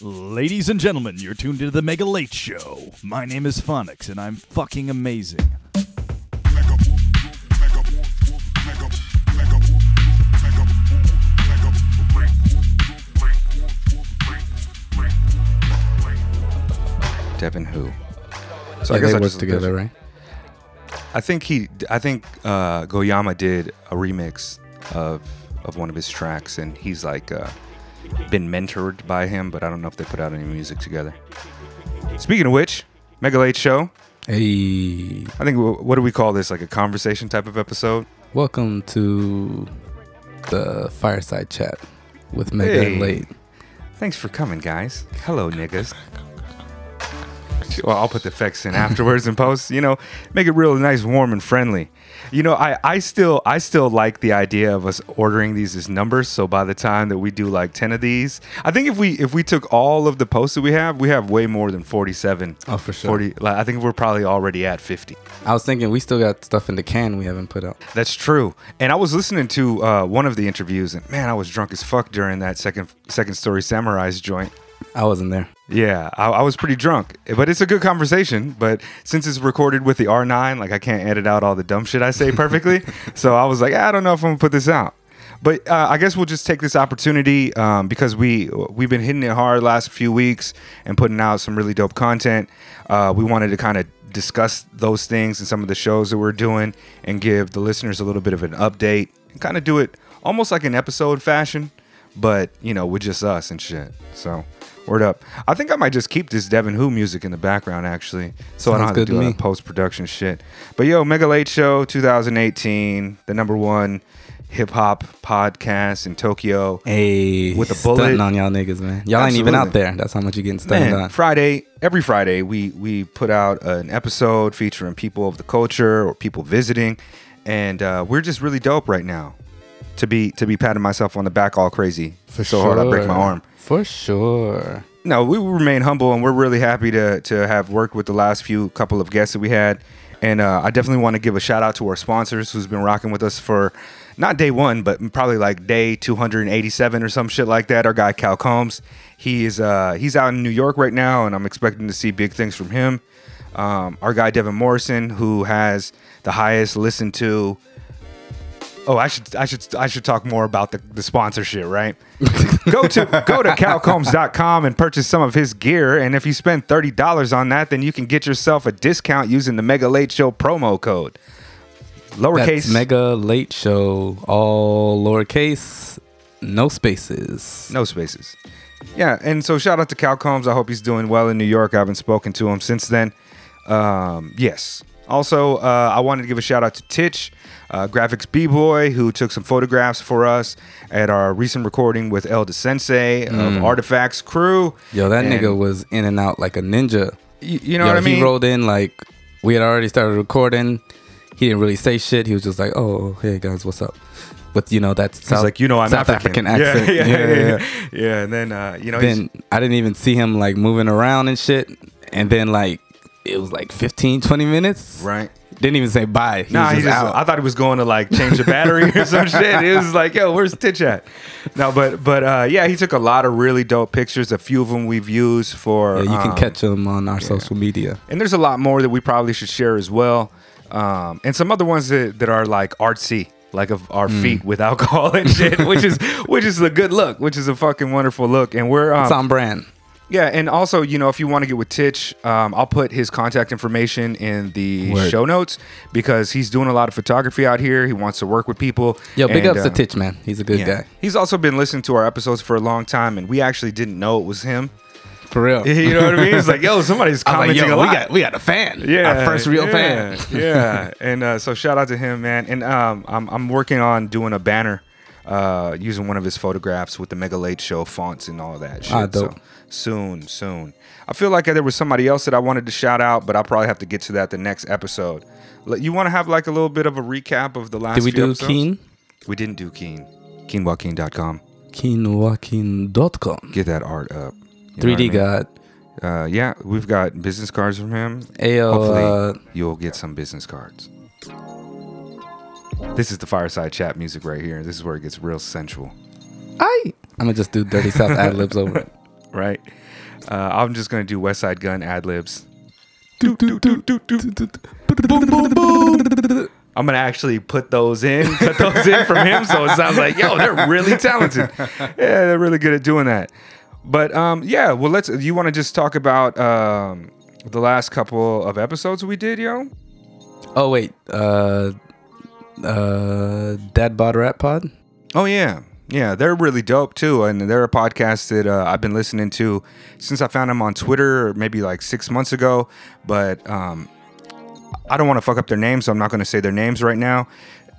Ladies and gentlemen, you're tuned into the Mega Late Show. My name is Phonics, and I'm fucking amazing. Devin who? So Yeah, they I'll work just- together, right? I think he, I think uh, Goyama did a remix of of one of his tracks, and he's like uh, been mentored by him, but I don't know if they put out any music together. Speaking of which, Mega Late Show. Hey, I think what do we call this? Like a conversation type of episode. welcome to the fireside chat with Mega Hey. Late. Thanks for coming, guys. Hello, niggas. Well, I'll put the effects in afterwards and post. You know, make it real nice, warm, and friendly. You know, I, I still I still like the idea of us ordering these as numbers. So by the time that we do like ten of these, I think if we if we took all of the posts that we have, we have way more than forty seven. Oh, for sure. Forty. Like, I think we're probably already at fifty. I was thinking we still got stuff in the can we haven't put out. That's true. And I was listening to uh, one of the interviews, and man, I was drunk as fuck during that second second story samurais joint. I wasn't there. Yeah, I, I was pretty drunk, but it's a good conversation. But since it's recorded with the R9, like I can't edit out all the dumb shit I say perfectly. so I was like, I don't know if I'm gonna put this out. But uh, I guess we'll just take this opportunity um, because we we've been hitting it hard last few weeks and putting out some really dope content. Uh, we wanted to kind of discuss those things and some of the shows that we're doing and give the listeners a little bit of an update and kind of do it almost like an episode fashion, but you know, with just us and shit. So word up. I think I might just keep this Devin Who music in the background actually, so I don't have to good do to all me. that post production shit. But yo, Mega Late Show 2018, the number one hip hop podcast in Tokyo. Hey, With a stunting bullet. on y'all niggas, man. Y'all ain't even out there. That's how much you getting stunned Man, on. Friday, every Friday, we we put out an episode featuring people of the culture or people visiting, and uh, we're just really dope right now. To be to be patting myself on the back all crazy For so hard I break my sure. arm. For sure. No, we remain humble, and we're really happy to to have worked with the last few couple of guests that we had. And uh, I definitely want to give a shout out to our sponsors who's been rocking with us for not day one, but probably like day 287 or some shit like that. Our guy Cal Combs, he is uh, he's out in New York right now, and I'm expecting to see big things from him. Um, our guy Devin Morrison, who has the highest listened to. Oh, I should I should I should talk more about the, the sponsorship, right? go to go to calcombs.com and purchase some of his gear. And if you spend thirty dollars on that, then you can get yourself a discount using the Mega Late Show promo code. Lowercase That's Mega Late Show, all lowercase, no spaces. no spaces. Yeah, and so shout out to Cal Combs. I hope he's doing well in New York. I haven't spoken to him since then. Um, yes. Also, uh, I wanted to give a shout out to Titch, uh, graphics b boy, who took some photographs for us at our recent recording with El Sensei of Artifacts Crew. Yo, that And nigga was in and out like a ninja. You, you know Yo, what I mean? He rolled in like we had already started recording. He didn't really say shit. He was just like, "Oh, hey guys, what's up?" With you know that He's South, like, you know, I'm South African. African, accent. Yeah, yeah, yeah, yeah. Yeah, and then uh, you know, Then I didn't even see him like moving around and shit. And then like it was like 15, 20 minutes. right. Didn't even say bye. He Nah, was he just just, out. I thought he was going to like change the battery or some shit. It was like, yo, where's Titch at? No, but but uh, yeah, he took a lot of really dope pictures. A few of them we've used for. yeah, you can um, catch them on our social media. And there's a lot more that we probably should share as well. Um, and some other ones that, that are like artsy, like of our Mm. feet with alcohol and shit, which is which is a good look, which is a fucking wonderful look. And we're um, It's on brand. Yeah, and also, you know, if you want to get with Titch, um, I'll put his contact information in the Word. show notes because he's doing a lot of photography out here. He wants to work with people. Yo, big And, ups uh, to Titch, man. He's a good yeah. guy. He's also been listening to our episodes for a long time, and we actually didn't know it was him. For real. You know what I mean? It's like, yo, somebody's commenting like, a yo, we lot. got we got a fan. yeah, Our first real yeah, fan. yeah, and uh, so shout out to him, man. And um, I'm I'm working on doing a banner. Uh, using one of his photographs with the Mega Late Show fonts and all that shit. Ah, dope. So soon, soon. I feel like there was somebody else that I wanted to shout out, but I'll probably have to get to that the next episode. You want to have like a little bit of a recap of the last? Did we do episodes? Keen? We didn't do Keen. KeenWalking.com. KeenWalking.com. Get that art up. You 3D what mean? God. Uh, yeah, we've got business cards from him. Ayo, Hopefully, uh, you'll get some business cards. This is the fireside chat music right here. This is where it gets real sensual. I. I'm gonna just do Dirty South ad libs over it. Right? Uh, I'm just gonna do Westside Gunn ad libs. I'm gonna actually put those in, cut those in from him, so it sounds like yo, they're really talented. Yeah, they're really good at doing that. But um, yeah, well, let's. You want to just talk about um, the last couple of episodes we did, yo? Oh wait, uh, uh, Dad Bod Rap Pod. Oh yeah, yeah, they're really dope too, and they're a podcast that uh, I've been listening to since I found them on Twitter, maybe like six months ago. But um, I don't want to fuck up their names, so I'm not going to say their names right now.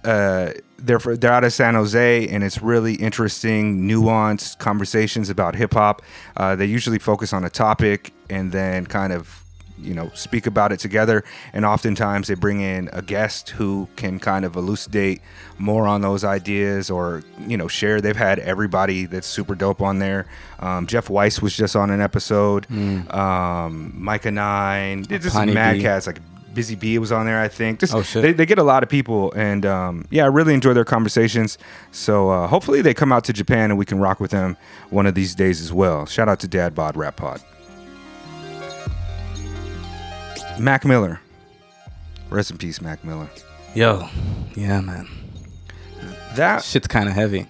Uh, they're fr- they're out of San Jose, and it's really interesting, nuanced conversations about hip hop. Uh, they usually focus on a topic and then kind of you know speak about it together. And oftentimes they bring in a guest who can kind of elucidate more on those ideas or you know share. They've had everybody that's super dope on there. Um, jeff weiss was just on an episode. Um, Myka nine. It's just mad cats like busy bee was on there i think. Just Oh, shit. They, they get a lot of people and um, yeah i really enjoy their conversations. So uh, hopefully they come out to japan and we can rock with them one of these days as well. Shout out to dad bod rap pod mac miller rest in peace mac miller Yo, yeah, man, that shit's kind of heavy.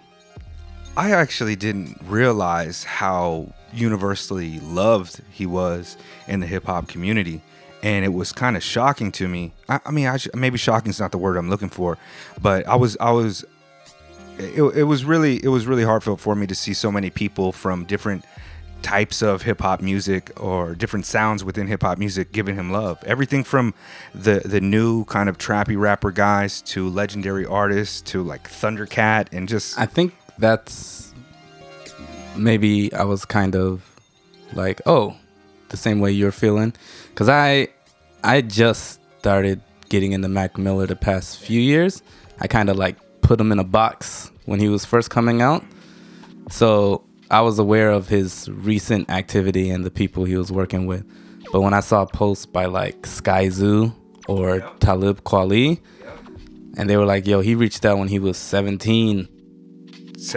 I actually didn't realize how universally loved he was in the hip hop community. And it was kind of shocking to me. I, I mean, I sh- maybe shocking is not the word I'm looking for, but I was, I was, it, it was really, it was really heartfelt for me to see so many people from different types of hip hop music or different sounds within hip hop music giving him love. Everything from the the new kind of trappy rapper guys to legendary artists to like Thundercat and just I think that's maybe I was kind of like, oh, the same way you're feeling, because I I just started getting into Mac Miller the past few years. I kind of like put him in a box when he was first coming out, so I was aware of his recent activity and the people he was working with. But when I saw posts by like Skyzoo or Talib Kweli, and they were like, "Yo, he reached out when he was 17."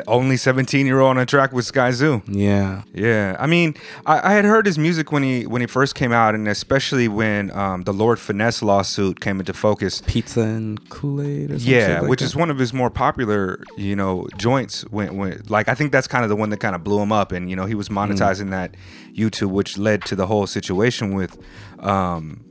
Only 17 year old on a track with Skyzoo. Yeah. Yeah, I mean, I, I had heard his music when he when he first came out, and especially when um, the Lord Finesse lawsuit came into focus. pizza and Kool Aid or something. Yeah, which is one of his more popular, you know, joints. When, when like I think that's kind of the one that kind of blew him up, and you know he was monetizing that YouTube, which led to the whole situation with. Um,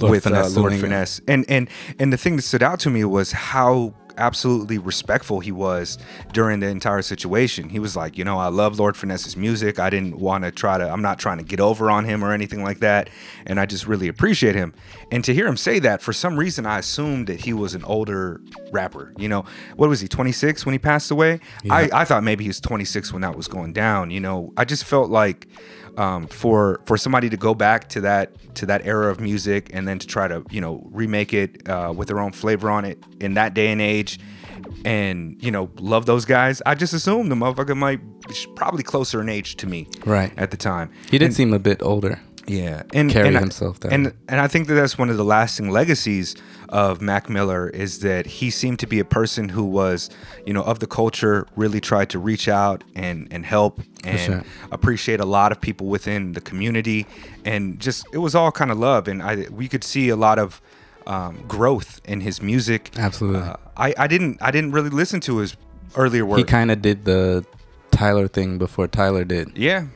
Lord with Finesse uh, Lord. Finesse. And and and the thing that stood out to me was how absolutely respectful he was during the entire situation. He was like, you know, I love Lord Finesse's music. I didn't want to try to I'm not trying to get over on him or anything like that, and I just really appreciate him. And to hear him say that, for some reason I assumed that he was an older rapper. You know, what was he 26 when he passed away? I I thought maybe he was 26 when that was going down, you know. I just felt like um, for for somebody to go back to that to that era of music and then to try to you know remake it uh, with their own flavor on it in that day and age and you know love those guys i just assumed the motherfucker might probably closer in age to me Right. at the time He did And- seem a bit older. Yeah, and carry and I- himself that and and I think that that's one of the lasting legacies of Mac Miller is that he seemed to be a person who was, you know, of the culture, really tried to reach out and and help and sure. appreciate a lot of people within the community, and just it was all kind of love, and I we could see a lot of um, growth in his music. Absolutely. Uh, I I didn't I didn't really listen to his earlier work. He kind of did the Tyler thing before Tyler did. Yeah,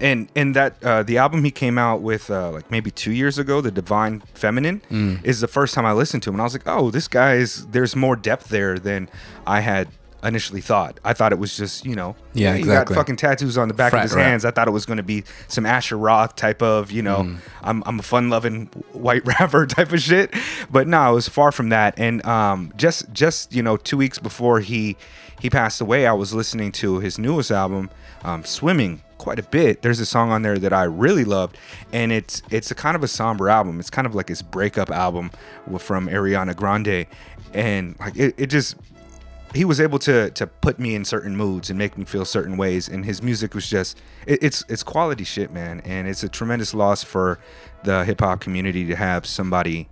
and and that uh, the album he came out with uh, like maybe two years ago, the Divine Feminine, Mm. is the first time I listened to him, and I was like, oh, this guy is. There's more depth there than I had initially thought. I thought it was just you know, Yeah, he exactly. got fucking tattoos on the back Frat of his rap. hands. I thought it was going to be some Asher Roth type of you know, Mm. I'm I'm a fun loving white rapper type of shit, but no, it was far from that. And um, just just you know, two weeks before he he passed away, I was listening to his newest album, um, Swimming, quite a bit. There's a song on there that I really loved, and it's it's a kind of a somber album. It's kind of like his breakup album from Ariana Grande, and like it, it just he was able to to put me in certain moods and make me feel certain ways and his music was just it, it's it's quality shit man and it's a tremendous loss for the hip hop community to have somebody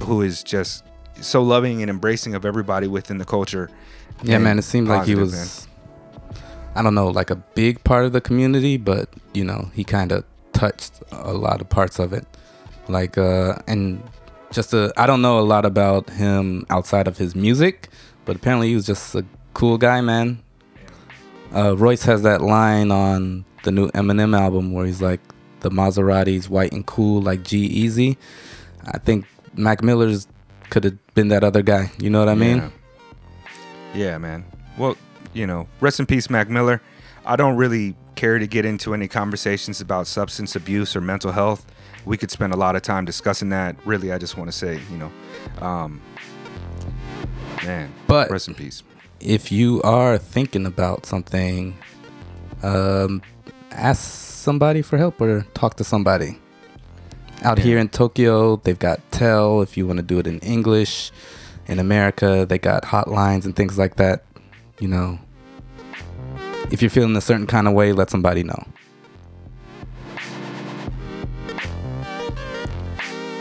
who is just so loving and embracing of everybody within the culture Yeah, man. It seemed like he positive, was. I don't know, like a big part of the community, but you know, he kind of touched a lot of parts of it. Like, uh, and just a, I don't know a lot about him outside of his music, but apparently he was just a cool guy, man. Uh, Royce has that line on the new Eminem album where he's like, the Maserati's white and cool like G-Eazy. I think Mac Miller's could have been that other guy. You know what I mean? Yeah, man. Well, you know, rest in peace, Mac Miller. I don't really care to get into any conversations about substance abuse or mental health. We could spend a lot of time discussing that. Really, I just want to say, you know, um, man, But- rest in peace. If you are thinking about something, um, ask somebody for help or talk to somebody. Out Yeah. here in Tokyo, they've got Tell if you want to do it in English. In America, they got hotlines and things like that. You know, if you're feeling a certain kind of way, let somebody know.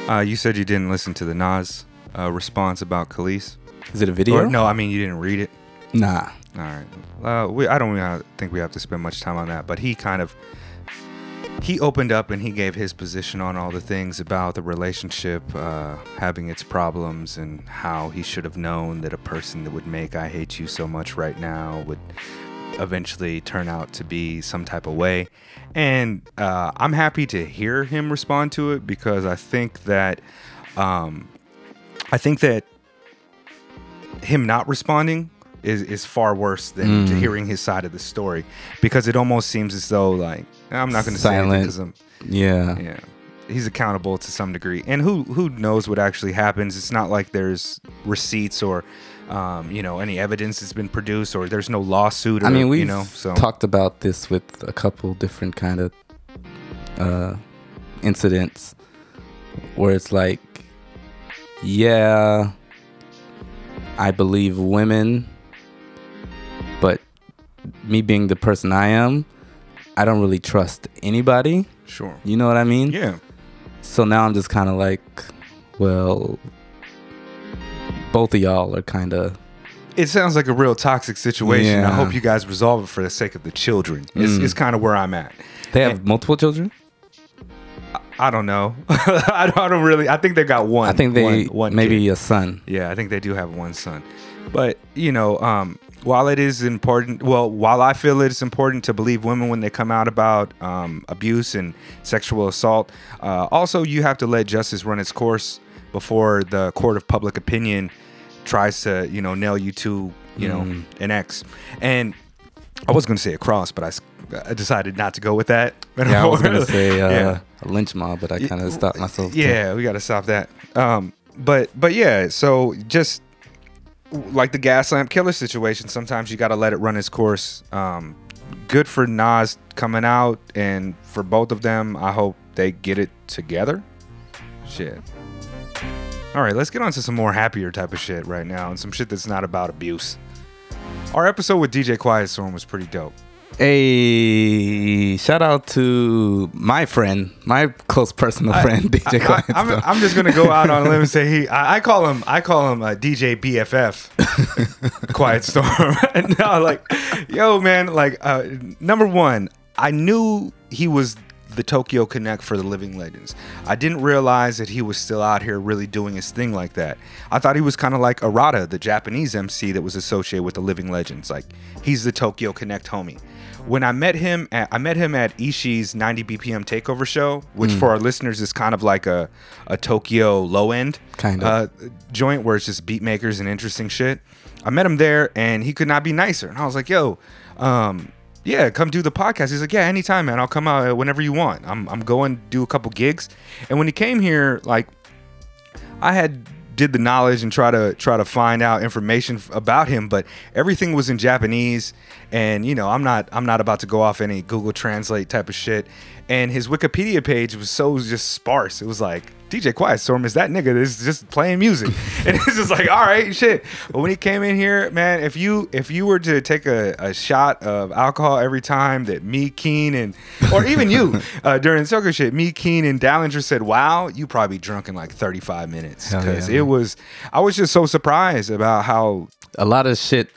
Uh, you said you didn't listen to the Nas uh, response about Kelis. Is it a video? Or, no, I mean you didn't read it. Nah. All right. Uh, we, I don't really think we have to spend much time on that, but he kind of he opened up and he gave his position on all the things about the relationship uh, having its problems and how he should have known that a person that would make "I hate you so much" right now would eventually turn out to be some type of way. And uh, I'm happy to hear him respond to it because I think that um, I think that him not responding is, is far worse than to Mm. hearing his side of the story because it almost seems as though like I'm not going to say anything Silent. I'm Yeah. yeah he's accountable to some degree and who who knows what actually happens it's not like there's receipts or um, you know any evidence that's been produced or there's no lawsuit or I mean, we've you know so talked about this with a couple different kind of uh, incidents where it's like, yeah, I believe women, but me being the person I am, I don't really trust anybody. sure You know what I mean? yeah So now I'm just kind of like, well, both of y'all are kind of it sounds like a real toxic situation i hope you guys resolve it for the sake of the children it's, Mm. it's kind of where i'm at they have multiple children. i don't know I, don't, I don't really i think they've got one I think they one, one maybe kid. a son. Yeah, I think they do have one son. But, you know, um, while it is important, well, while I feel it's important to believe women when they come out about um, abuse and sexual assault, uh, also you have to let justice run its course before the court of public opinion tries to, you know, nail you to, you know, Mm. an X. And I was going to say a cross, but I decided not to go with that. Yeah, I was gonna say uh, Yeah. a lynch mob, but I kind of stopped myself. too. Yeah, we got to stop that. Um, but but yeah, so just like the Gaslamp Killer situation, sometimes you got to let it run its course. Um, good for Nas coming out, and for both of them, I hope they get it together. Shit. All right, let's get on to some more happier type of shit right now, and some shit that's not about abuse. Our episode with DJ Quiet Storm was pretty dope. Hey, shout out to my friend, my close personal friend, DJ I, Quiet am Storm. I'm just gonna go out on a limb and say he. I, I call him. I call him uh, DJ BFF, Quiet Storm. and no, like, yo, man, like, uh, number one, I knew he was the Tokyo Connect for the Living Legends. I didn't realize that he was still out here really doing his thing like that. I thought he was kind of like Arata, the Japanese MC that was associated with the Living Legends. Like, he's the Tokyo Connect homie when I met him, at, I met him at Ishii's 90 BPM Takeover show, which for our listeners is kind of like a, a Tokyo low end Kind of. uh, joint where it's just beat makers and interesting shit. I met him there, and he could not be nicer. And I was like, "Yo, um, yeah, come do the podcast." He's like, "Yeah, anytime, man. I'll come out whenever you want. I'm I'm going to do a couple gigs." And when he came here, like I had did the knowledge and try to try to find out information about him, but everything was in Japanese, and you know I'm not I'm not about to go off any Google Translate type of shit. And his Wikipedia page was so just sparse. It was like DJ Quiet Storm is that nigga that's just playing music, and it's just like all right, shit. But when he came in here, man, if you if you were to take a, a shot of alcohol every time that me, Keen, and or even you uh, during soccer shit, me, Keen, and Dallinger said, "Wow," you probably drunk in like 35 minutes because yeah, it man. was. I was just so surprised about how a lot of shit.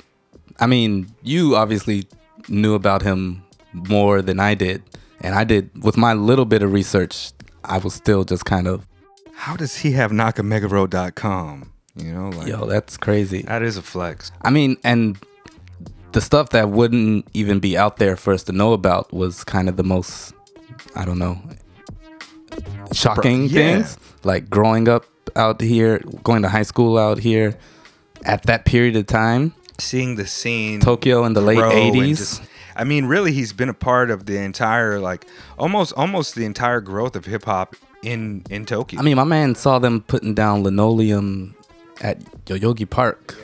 I mean, you obviously knew about him more than I did, and I did with my little bit of research. I was still just kind of, How does he have knockamegaroad.com? You know, like yo, that's crazy. that is a flex. I mean, and the stuff that wouldn't even be out there for us to know about was kind of the most, I don't know, shocking yeah. things. Like growing up out here, going to high school out here at that period of time, Seeing the scene Tokyo in the late grow and 80s. I mean, really, he's been a part of the entire, like, almost, almost the entire growth of hip hop in in Tokyo. I mean, my man saw them putting down linoleum at Yoyogi Park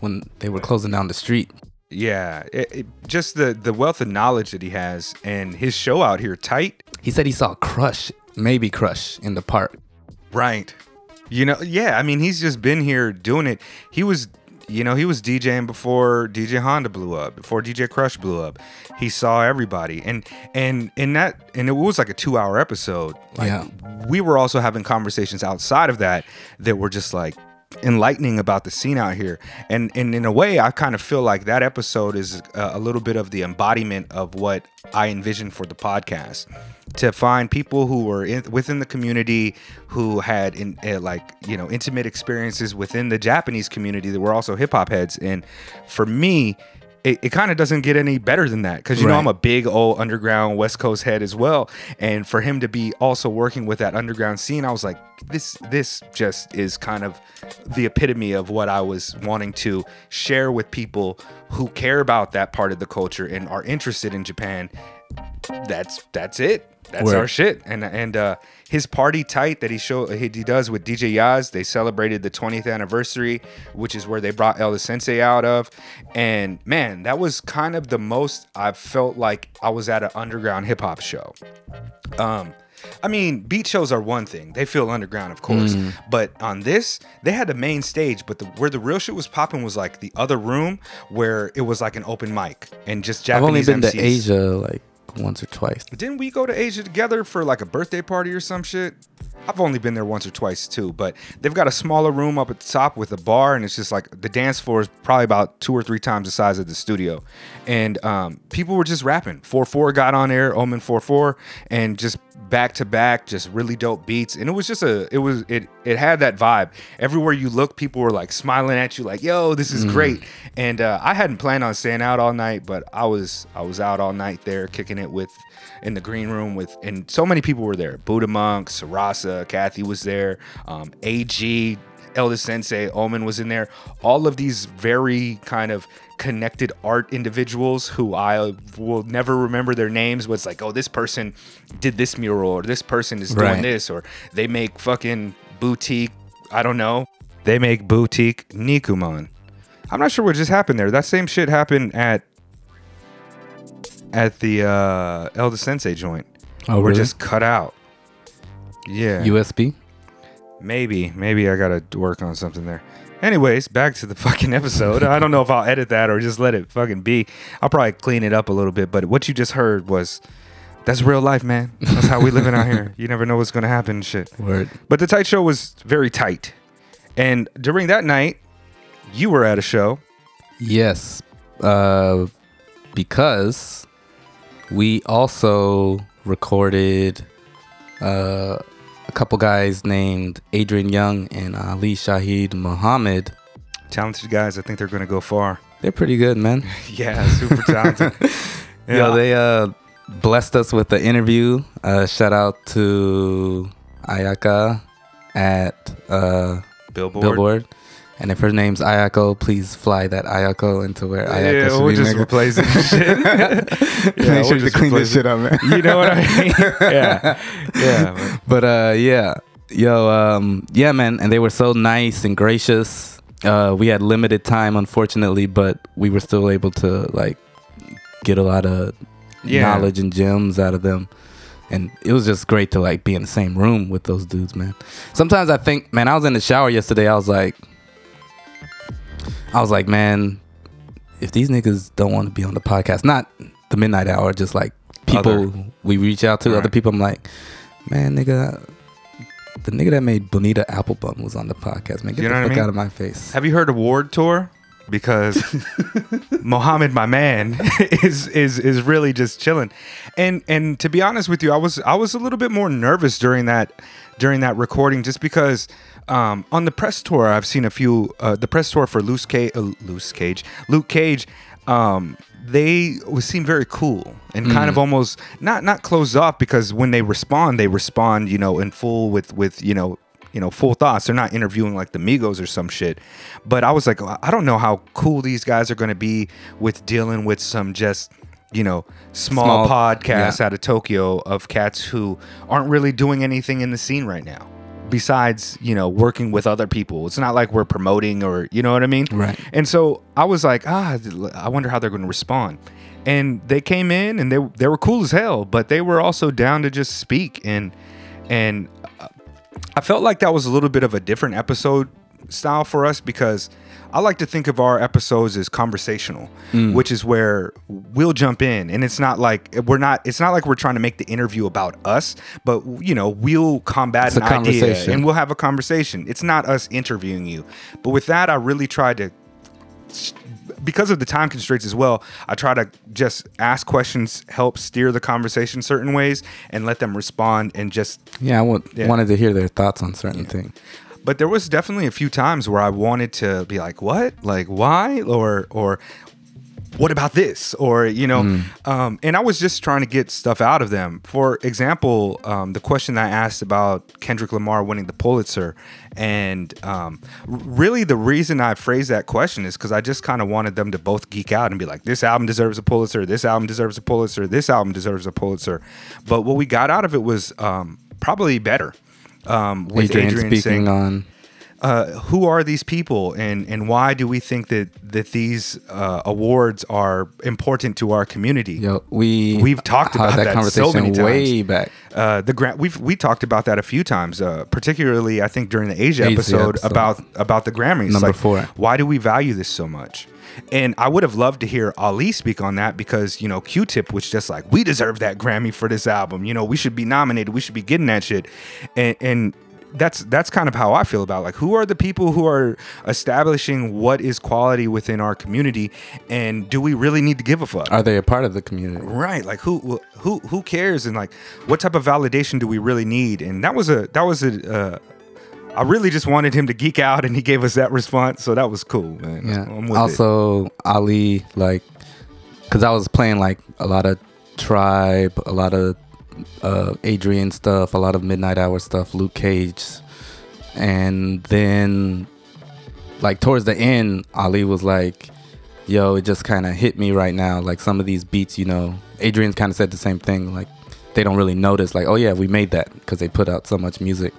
when they were closing down the street. yeah, it, it, just the the wealth of knowledge that he has, and his show out here, tight, He said he saw Krush, maybe Krush, in the park. right? You know, yeah. I mean, he's just been here doing it. He was, you know, he was DJing before DJ Honda blew up, before DJ Krush blew up. He saw everybody, and and in that, and it was like a two hour episode. Like, Yeah. we were also having conversations outside of that that were just like enlightening about the scene out here. And and in a way i kind of feel like that episode is a, a little bit of the embodiment of what i envisioned for the podcast. To find people who were in, within the community who had in uh, like you know intimate experiences within the japanese community that were also hip-hop heads. And for me it, it kind of doesn't get any better than that because you know I'm a big old underground West Coast head as well, and for him to be also working with that underground scene, I was like, this this just is kind of the epitome of what I was wanting to share with people who care about that part of the culture and are interested in Japan. That's that's it. That's Word. our shit. And and uh, his party tight that he show he, does with DJ Yaz. They celebrated the 20th anniversary, which is where they brought El Da Sensei out of. And man, that was kind of the most I felt like I was at an underground hip hop show. Um, I mean, beat shows are one thing; they feel underground, of course. But on this, they had the main stage, but the, where the real shit was popping was like the other room, where it was like an open mic and just I've only been MCs. to Asia like once or twice. Didn't we go to Asia together for like a birthday party or some shit? I've only been there once or twice too, but they've got a smaller room up at the top with a bar, and it's just like the dance floor is probably about two or three times the size of the studio, and um, people were just rapping. Four four got on air, Omen four four, and just back to back, just really dope beats, and it was just a, it was it it had that vibe. Everywhere you look, people were like smiling at you, like "Yo, this is great." And uh, I hadn't planned on staying out all night, but I was I was out all night there, kicking it with in the green room with, and so many people were there. Buddha Monk, Sarasa, Kathy was there, um, AG, El Da Sensei, Omen was in there. All of these very kind of connected art individuals who I will never remember their names. Was like, oh, this person did this mural, or this person is doing Right. this, or they make fucking boutique. I don't know. They make boutique Nikuman. I'm not sure what just happened there. That same shit happened at at the uh, El Da Sensei joint. Oh, We're really? just cut out. Yeah. USB. Maybe, maybe I gotta work on something there. Anyways, back to the fucking episode. I don't know if I'll edit that or just let it fucking be. I'll probably clean it up a little bit. But what you just heard was that's real life, man. That's how we living out here. You never know what's gonna happen and shit. Word. But the tight show was very tight. And during that night, you were at a show. Yes, uh, because we also recorded uh, a couple guys named Adrian Younge and Ali Shaheed Muhammad. Talented guys. I think they're gonna go far. They're pretty good, man. Yeah, super talented. Yo, they uh, blessed us with the interview. Uh, shout out to Ayaka at uh, Billboard. Billboard. And if her name's Ayako, please fly that Ayako into where Ayako Yeah, should we'll be, just nigga. replace it. shit. yeah, Make we'll sure to just clean this shit up, man. You know what I mean? yeah, yeah. but uh yeah yo um yeah man and they were so nice and gracious uh we had limited time unfortunately but we were still able to like get a lot of Yeah. knowledge and gems out of them and it was just great to like be in the same room with those dudes man sometimes i think man i was in the shower yesterday i was like i was like man if these niggas don't want to be on the podcast not the midnight hour just like people Other. we reach out to Right. other people i'm like man nigga the nigga that made bonita applebum was on the podcast man get You the what I fuck mean? out of my face Have you heard of Ward Tour? because Muhammad, my man, is is is really just chilling. And and to be honest with you, I was I was a little bit more nervous during that during that recording just because um, on the press tour I've seen a few uh, the press tour for Loose Cage, uh, Loose Cage, Luke Cage. Um, they seem very cool and kind of almost not not closed off because when they respond, they respond, you know, in full with with you know you know full thoughts. They're not interviewing like the Migos or some shit. But I was like, I don't know how cool these guys are going to be with dealing with some just you know small, Small- podcasts yeah. out of Tokyo of cats who aren't really doing anything in the scene right now. Besides, you know, working with other people, it's not like we're promoting or you know what I mean. Right. And so I was like, ah, I wonder how they're going to respond. And they came in and they they were cool as hell, but they were also down to just speak and and uh, I felt like that was a little bit of a different episode style for us because I like to think of our episodes as conversational, mm. which is where we'll jump in and it's not like we're not it's not like we're trying to make the interview about us, but you know, we'll combat It's an idea and we'll have a conversation. It's not us interviewing you. But with that I really tried to because of the time constraints as well, I try to just ask questions, help steer the conversation certain ways, and let them respond and just Yeah, I Yeah. wanted to hear their thoughts on certain things. But there was definitely a few times where I wanted to be like, "What? Like, why?" or or what about this? Or you know, um, and I was just trying to get stuff out of them. For example, um, the question that I asked about Kendrick Lamar winning the Pulitzer, and um, really the reason I phrased that question is because I just kind of wanted them to both geek out and be like, "This album deserves a Pulitzer. This album deserves a Pulitzer. This album deserves a Pulitzer." But what we got out of it was um, probably better. Um, with Adrian, Adrian, speaking saying, on uh, who are these people and and why do we think that that these uh, awards are important to our community? yo, we We've talked about that so conversation many times. way back. Uh, the grant we've we talked about that a few times, uh, particularly I think during the Asia, Asia episode, episode. about about the Grammys. Number Like, four. Why do we value this so much? And I would have loved to hear Ali speak on that because you know Q-Tip was just like, we deserve that Grammy for this album. You know, we should be nominated. We should be getting that shit. And and that's that's kind of how I feel about like who are the people who are establishing what is quality within our community, and do we really need to give a fuck? Are they a part of the community? Right. Like who who who cares and like what type of validation do we really need? And that was a that was a uh, I really just wanted him to geek out and he gave us that response, so that was cool, man. Yeah. With it. also, Ali, like, because I was playing like a lot of Tribe, a lot of uh, Adrian stuff, a lot of Midnight Hour stuff, Luke Cage, and then like towards the end, Ali was like, "Yo, it just kind of hit me right now. Like some of these beats, you know." Adrian kind of said the same thing. Like they don't really notice. Like, oh yeah, we made that because they put out so much music.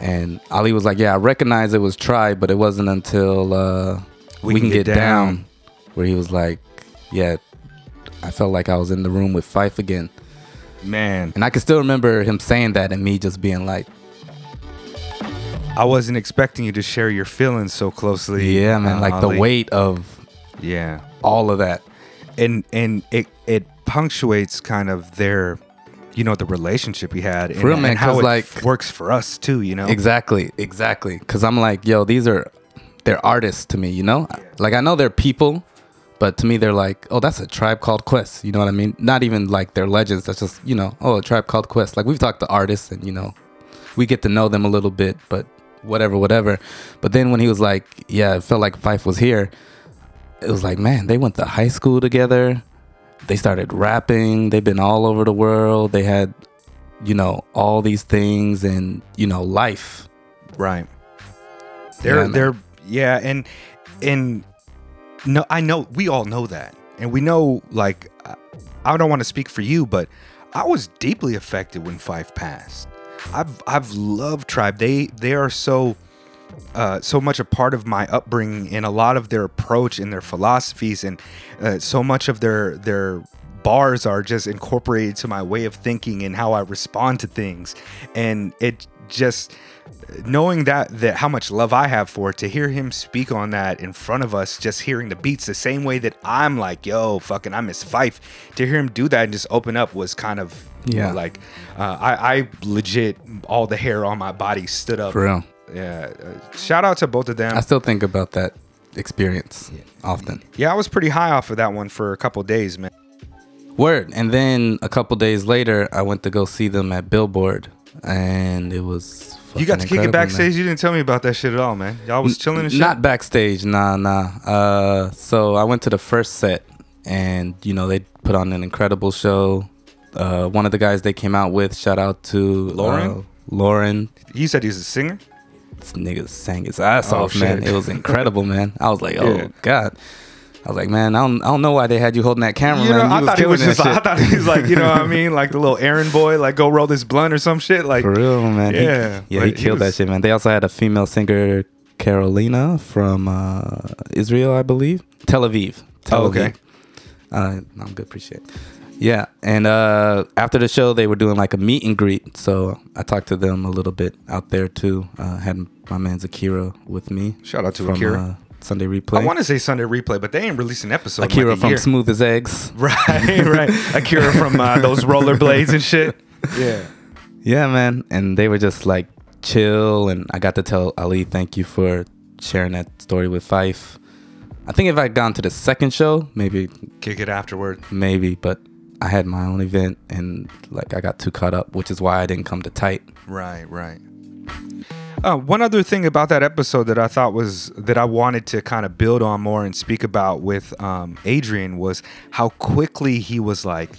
And Ali was like, "Yeah, I recognize it was tried, but it wasn't until uh, we, can, get, down. where he was like, "Yeah, I felt like I was in the room with Fife again." man, And I can still remember him saying that and me just being like, I wasn't expecting you to share your feelings so closely. "Yeah, man, uh, like the weight of Yeah. all of that." And and it it punctuates kind of their you know the relationship we had and, real, man, and how it like- works for us too, you know. Exactly, exactly. Because I'm like, yo, these are they're artists to me, you know. Like I know they're people, but to me they're like, oh, that's a tribe called Quest. You know what I mean? Not even like they're legends. That's just you know, oh, a tribe called Quest. Like we've talked to artists, and you know, we get to know them a little bit, but whatever, whatever. But then when he was like, yeah, it felt like Fife was here. It was like, man, they went to high school together. They started rapping. They've been all over the world. They had, you know, all these things and you know, life. Right. They're Yeah, they're yeah, and and no, I know we all know that, and we know like I- I don't want to speak for you, but I was deeply affected when Fife passed. I've I've loved Tribe. They they are so uh, so much a part of my upbringing and a lot of their approach and their philosophies and uh, so much of their their bars are just incorporated to my way of thinking and how I respond to things and it just knowing that that how much love I have for it to hear him speak on that in front of us just hearing the beats the same way that I'm like yo fucking I miss Fife to hear him do that and just open up was kind of you know, Yeah. like uh, I I legit all the hair on my body stood up For real. Yeah. Uh, shout out to both of them. I still think about that experience often. Yeah, I was pretty high off of that one for a couple days, man. Word. And then a couple days later, I went to go see them at Billboard, and it was. You got to kick it incredible, man. backstage. You didn't tell me about that shit at all, man. Y'all was chilling and shit. Not backstage, nah, nah. Uh, so I went to the first set, and you know they put on an incredible show. Uh, one of the guys they came out with, shout out to Lauren? uh, Lauren, you said he's a singer. This nigga sang his ass Oh, off, man. It was incredible, man. I was like, oh Yeah. god. I was like, man, I don't, I don't know why they had you holding that camera, You know, man. You I thought he was just. Like, I thought he was like, you know what I mean, like the little errand boy, like go roll this blunt or some shit. Like, For real, man. He- Yeah, yeah, but he he killed that shit, man. They also had a female singer, Carolina from uh, Israel, I believe, Tel Aviv. Tel Oh, okay. Aviv. Uh, I'm good, appreciate. It. Yeah, and uh, after the show, they were doing like a meet and greet. So I talked to them a little bit out there too. Uh, had my man Zakira with me. Shout out to from, Akira. Uh, Sunday replay. I want to say Sunday replay, but they ain't released an episode. Akira like from year. Smooth as Eggs. Right, right. Akira from uh, those rollerblades and shit. Yeah. Yeah, man. And they were just like chill. And I got to tell Ali, thank you for sharing that story with Fife. I think if I'd gone to the second show, maybe, Kick it afterward. maybe, but I had my own event and like I got too caught up, which is why I didn't come to tight. Right, right. Uh, one other thing about that episode that I thought was that I wanted to kind of build on more and speak about with um, Adrian was how quickly he was like,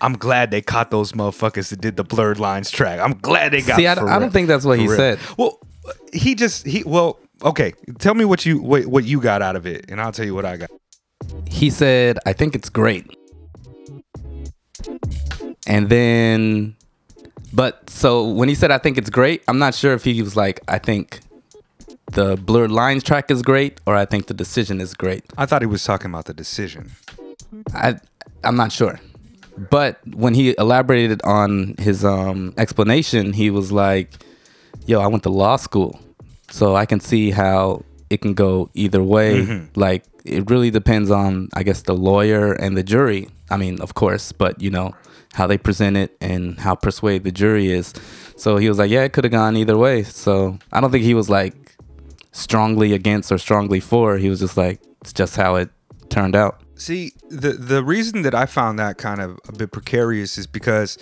"I'm glad they caught those motherfuckers that did the blurred lines track. I'm glad they got." See, I, I don't think that's what he real." said. Well, he just he well okay. Tell me what you what, what you got out of it, and I'll tell you what I got. He said, I think it's great. And then, but so when he said, I think it's great, I'm not sure if he was like, I think the blurred lines track is great or I think the decision is great. I thought he was talking about the decision. I I'm not sure. But when he elaborated on his um explanation, he was like, "Yo, I went to law school, so I can see how it can go either way. Like it really depends on, I guess, the lawyer and the jury. I mean, of course, but you know how they present it and how persuaded the jury is. So he was like, "Yeah, it could have gone either way." So I don't think he was like strongly against or strongly for. He was just like, "It's just how it turned out." See, the the reason that I found that kind of a bit precarious is because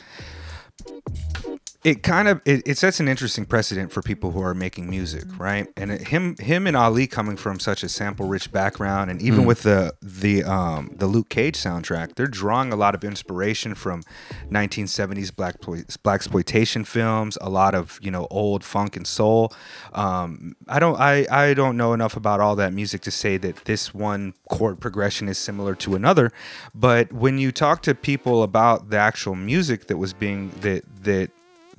it kind of it, it sets an interesting precedent for people who are making music, right? And it, him him and Ali coming from such a sample rich background, and even with the the um, the Luke Cage soundtrack, they're drawing a lot of inspiration from 1970s black black exploitation films, a lot of you know old funk and soul. Um, I don't I I don't know enough about all that music to say that this one chord progression is similar to another, but when you talk to people about the actual music that was being that that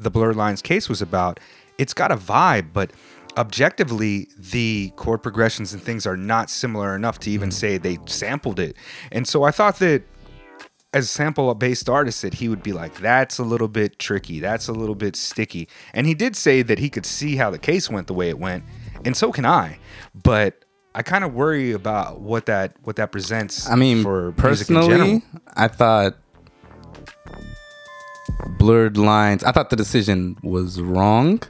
the blurred lines case was about it's got a vibe but objectively the chord progressions and things are not similar enough to even mm. say they sampled it. And so i thought that as a sample based artist that he would be like that's a little bit tricky. That's a little bit sticky. And he did say that he could see how the case went the way it went and so can i. But i kind of worry about what that what that presents I mean, for music in general. personally, I thought blurred lines. I thought the decision was wrong,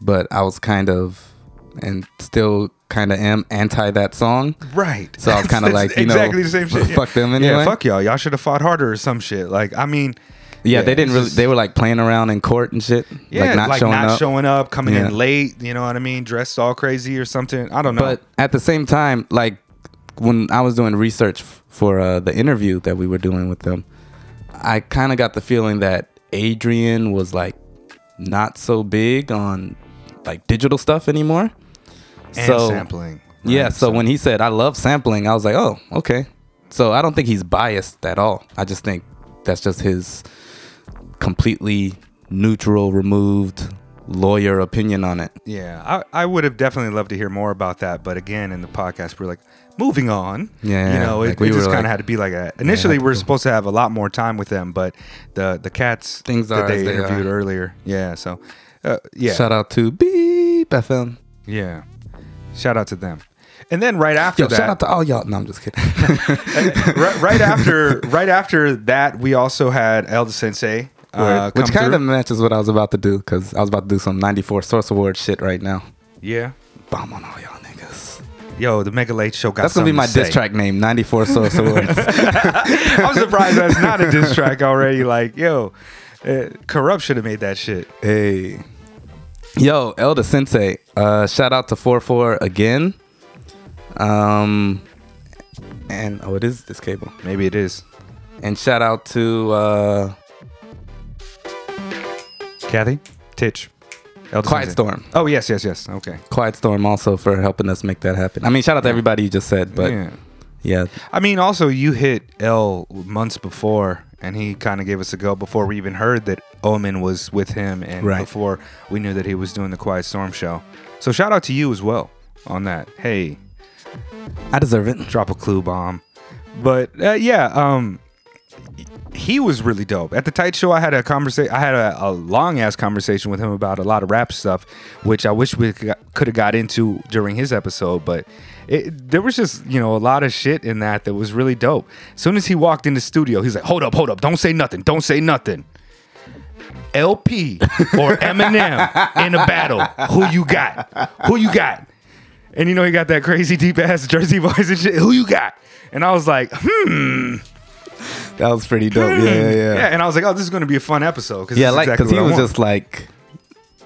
but I was kind of and still kind of am anti that song. Right. So I was kinda like, you know, exactly the same shit. yeah. fuck them Yeah, fuck y'all. Y'all should have fought harder or some shit. Like, I mean, Yeah, Yeah, they didn't really. just- they were like playing around in court and shit. yeah, like not showing up. showing up, coming Yeah. in late. You know what I mean? Dressed all crazy or something. I don't know. But at the same time, like when I was doing research for uh, the interview that we were doing with them, I kind of got the feeling that Adrian was like not so big on like digital stuff anymore. and so sampling. yeah, right? so when he said I love sampling, I was like, oh, okay. So I don't think he's biased at all. I just think that's just his completely neutral, removed lawyer opinion on it. Yeah, I, I would have definitely loved to hear more about that. But again, in the podcast, we're like, moving on. Yeah, You know, it, we it just kind of like- had to be like that. Initially, had we are supposed to have a lot more time with them, but the the cats Things that are they they interviewed are. earlier. Yeah, so uh, yeah, Shout out to Beep FM. yeah. Shout out to them. And then right after Yo, that, shout out to all y'all. No, I'm just kidding. right, right after right after that, we also had El Da Sensei, uh, Which kind through. of matches what I was about to do because I was about to do some 94 Source Award shit right now. yeah, Bomb on all y'all niggas. yo, the Mega Late Show got That's gonna be my diss track name. 94 Source Awards. I'm surprised that's not a diss track already. Like, yo, uh, Kurupt should have made that shit. hey, yo, El Da Sensei. Uh, shout out to Four Four again. Um, and oh, it is this cable. Maybe it is. And shout out to uh, Kathy? Titch. Elder Quiet. Storm. Oh, yes, yes, yes. Okay. Quiet Storm also for helping us make that happen. I mean, shout out to everybody you just said, but yeah. yeah, I mean, also, you hit L months before, and he kind of gave us a go before we even heard that Omen was with him, and Right. before we knew that he was doing the Quiet Storm show. So, shout out to you as well on that. Hey, I deserve it. drop a clue bomb. But uh, yeah, um, he was really dope. At the Tight Show, I had a conversation. I had a, a long ass conversation with him about a lot of rap stuff, which I wish we could have got into during his episode. But it, there was just you know a lot of shit in that that was really dope. As soon as he walked in the studio, he's like, "Hold up, hold up, don't say nothing, don't say nothing." El-P or Eminem in a battle. Who you got? Who you got? And you know he got that crazy deep ass Jersey voice and shit. Who you got? And I was like, hmm. That was pretty dope. Yeah, yeah, yeah. Yeah, and I was like, oh, this is going to be a fun episode because yeah, like exactly he was want. just like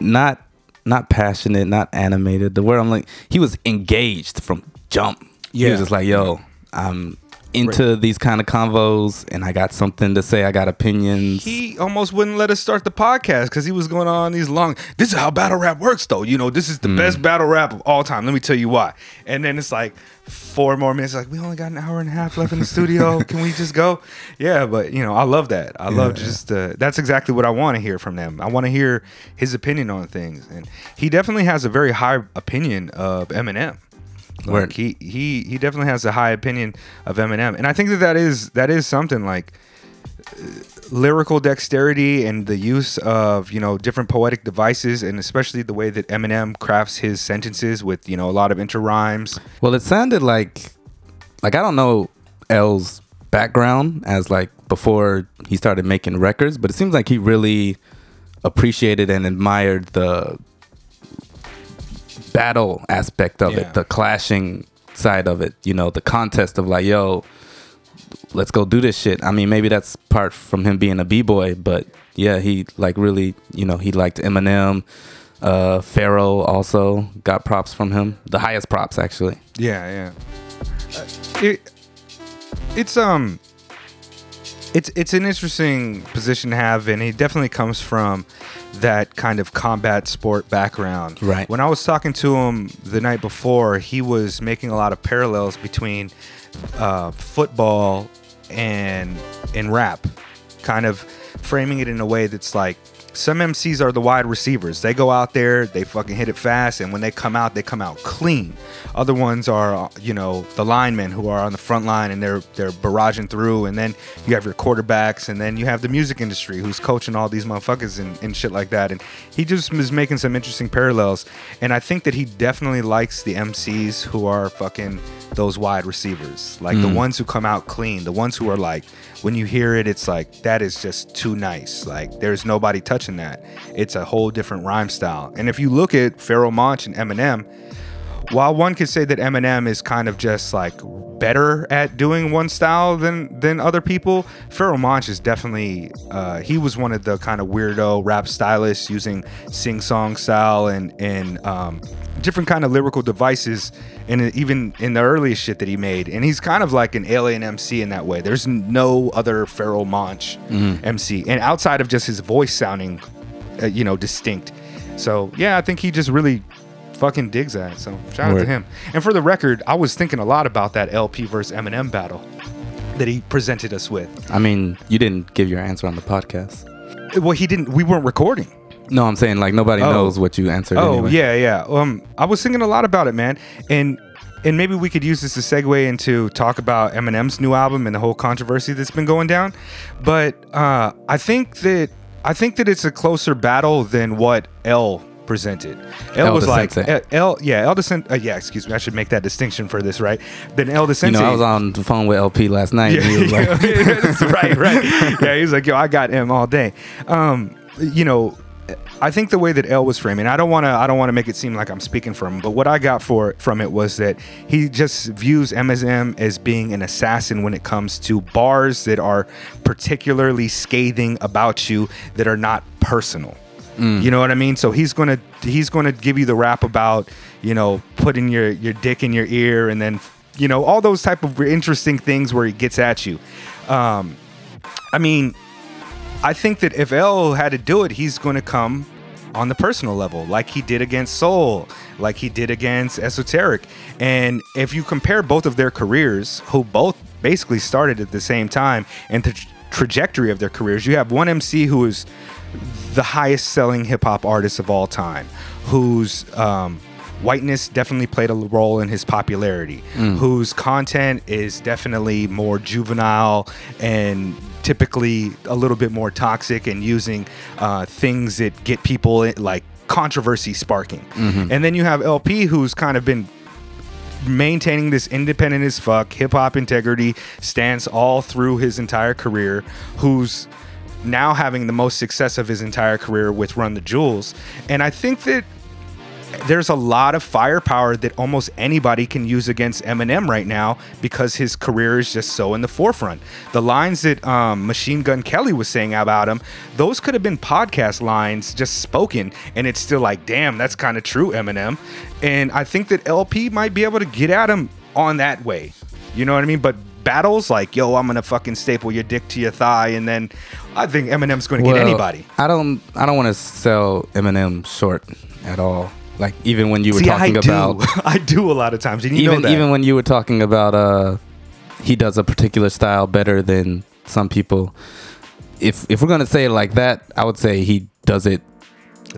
not not passionate, not animated. The word I'm like, he was engaged from jump. Yeah, he was just like, "Yo, I'm into these kind of convos, and I got something to say. I got opinions." he almost wouldn't let us start the podcast because he was going on these long. This is how battle rap works, though. You know, this is the Mm. best battle rap of all time. Let me tell you why. And then it's like four more minutes. Like we only got an hour and a half left in the studio. Can we just go? Yeah, but you know, I love that. I love just uh, that's exactly what I want to hear from them. I want to hear his opinion on things, and he definitely has a very high opinion of Eminem. Like Word. he he he definitely has a high opinion of Eminem, and I think that that is that is something like uh, lyrical dexterity and the use of you know different poetic devices and especially the way that Eminem crafts his sentences with you know a lot of interrhymes. Well, it sounded like like I don't know L's background as like before he started making records, but it seems like he really appreciated and admired the battle aspect of Yeah. it, the clashing side of it, you know, the contest of like, yo, let's go do this shit. I mean, maybe that's part from him being a b-boy, but yeah, he like really, you know, he liked Eminem. Uh, Pharoahe also got props from him, the highest props actually. Yeah, yeah. Uh, it, it's um, it's it's an interesting position to have, and he definitely comes from that kind of combat sport background. Right. When I was talking to him the night before, he was making a lot of parallels between uh, football and and rap, kind of framing it in a way that's like some MCs are the wide receivers. They go out there, they fucking hit it fast, and when they come out, they come out clean. Other ones are, you know, the linemen who are on the front line and they're they're barraging through, and then you have your quarterbacks, and then you have the music industry who's coaching all these motherfuckers and, and shit like that. And he just was making some interesting parallels, and I think that he definitely likes the MCs who are fucking those wide receivers, like the mm. ones who come out clean, the ones who are like, when you hear it, it's like that is just too nice. Like there's nobody touching that. It's a whole different rhyme style. And if you look at Pharoahe Monch and Eminem, while one could say that Eminem is kind of just like better at doing one style than than other people, Pharoahe Monch is definitely uh, he was one of the kind of weirdo rap stylists using sing song style and and um, different kind of lyrical devices and even in the earliest shit that he made. And he's kind of like an alien MC in that way. There's no other Pharoahe Monch MC, and outside of just his voice sounding, uh, you know, distinct. So yeah, I think he just really fucking digs that. So shout out to him. And for the record, I was thinking a lot about that El-P versus Eminem battle that he presented us with. I mean, you didn't give your answer on the podcast. Well, he didn't. We weren't recording. No, I'm saying like nobody Oh. knows what you answered. Oh anyway. yeah, yeah. Um, I was thinking a lot about it, man, and and maybe we could use this to segue into talk about Eminem's new album and the whole controversy that's been going down. But uh, I think that I think that it's a closer battle than what L presented. L El was like Sensei. L, yeah, El Da Sensei. Uh, yeah, excuse me. I should make that distinction for this, right? Then El You know, I was on the phone with El-P last night. Yeah, and he was like, yeah, right, right. Yeah, he's like, yo, I got him all day. Um, you know, I think the way that L was framing, I don't want to, I don't want to make it seem like I'm speaking from, him, but what I got for from it was that he just views Eminem as being an assassin when it comes to bars that are particularly scathing about you that are not personal. You know what I mean? So he's gonna he's gonna give you the rap about you know putting your your dick in your ear and then you know all those type of interesting things where he gets at you. Um, I mean, I think that if L had to do it, he's going to come on the personal level, like he did against Sole, like he did against Esoteric. And if you compare both of their careers, who both basically started at the same time, and the tra- trajectory of their careers, you have one MC who is the highest selling hip hop artist of all time, whose um, whiteness definitely played a role in his popularity, whose content is definitely more juvenile and typically a little bit more toxic and using uh, things that get people like controversy sparking. And then you have El-P, who's kind of been maintaining this independent as fuck hip hop integrity stance all through his entire career, who's now having the most success of his entire career with Run the Jewels. And I think that there's a lot of firepower that almost anybody can use against Eminem right now because his career is just so in the forefront. The lines that um, Machine Gun Kelly was saying about him, those could have been podcast lines just spoken, and it's still like, damn, that's kind of true, Eminem. And I think that El-P might be able to get at him on that way. You know what I mean? But battles like, yo, I'm gonna fucking staple your dick to your thigh, and then I think Eminem's gonna get anybody. I don't. I don't want to sell Eminem short at all. Like even when you were See, I talking do. about I do a lot of times. And you even know that. even when you were talking about uh he does a particular style better than some people. If if we're gonna say it like that, I would say he does it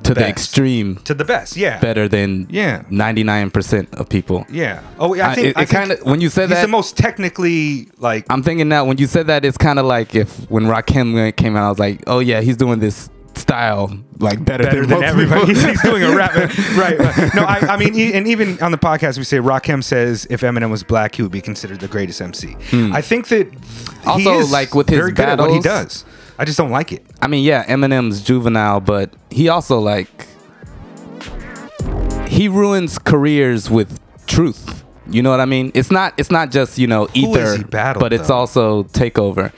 to the extreme to the best, yeah. better than Yeah. ninety nine percent of people. Yeah. Oh, yeah. I I- think I it think kinda- when you said he's that- the most technically like. I'm thinking now when you said that, it's kind of like if when Rakim came out, I was like, oh yeah, he's doing this style like better, better than, than everybody. He's, he's doing a rap. right. No, I, I mean, e- and even on the podcast, we say Rakim says if Eminem was black, he would be considered the greatest MC. I think that he Hmm. Also, like, with his very good at what he does. I just don't like it. I mean, yeah, Eminem's juvenile, but he also like he ruins careers with truth. You know what I mean? It's not it's not just, you know, ether, battled, but it's though? also takeover.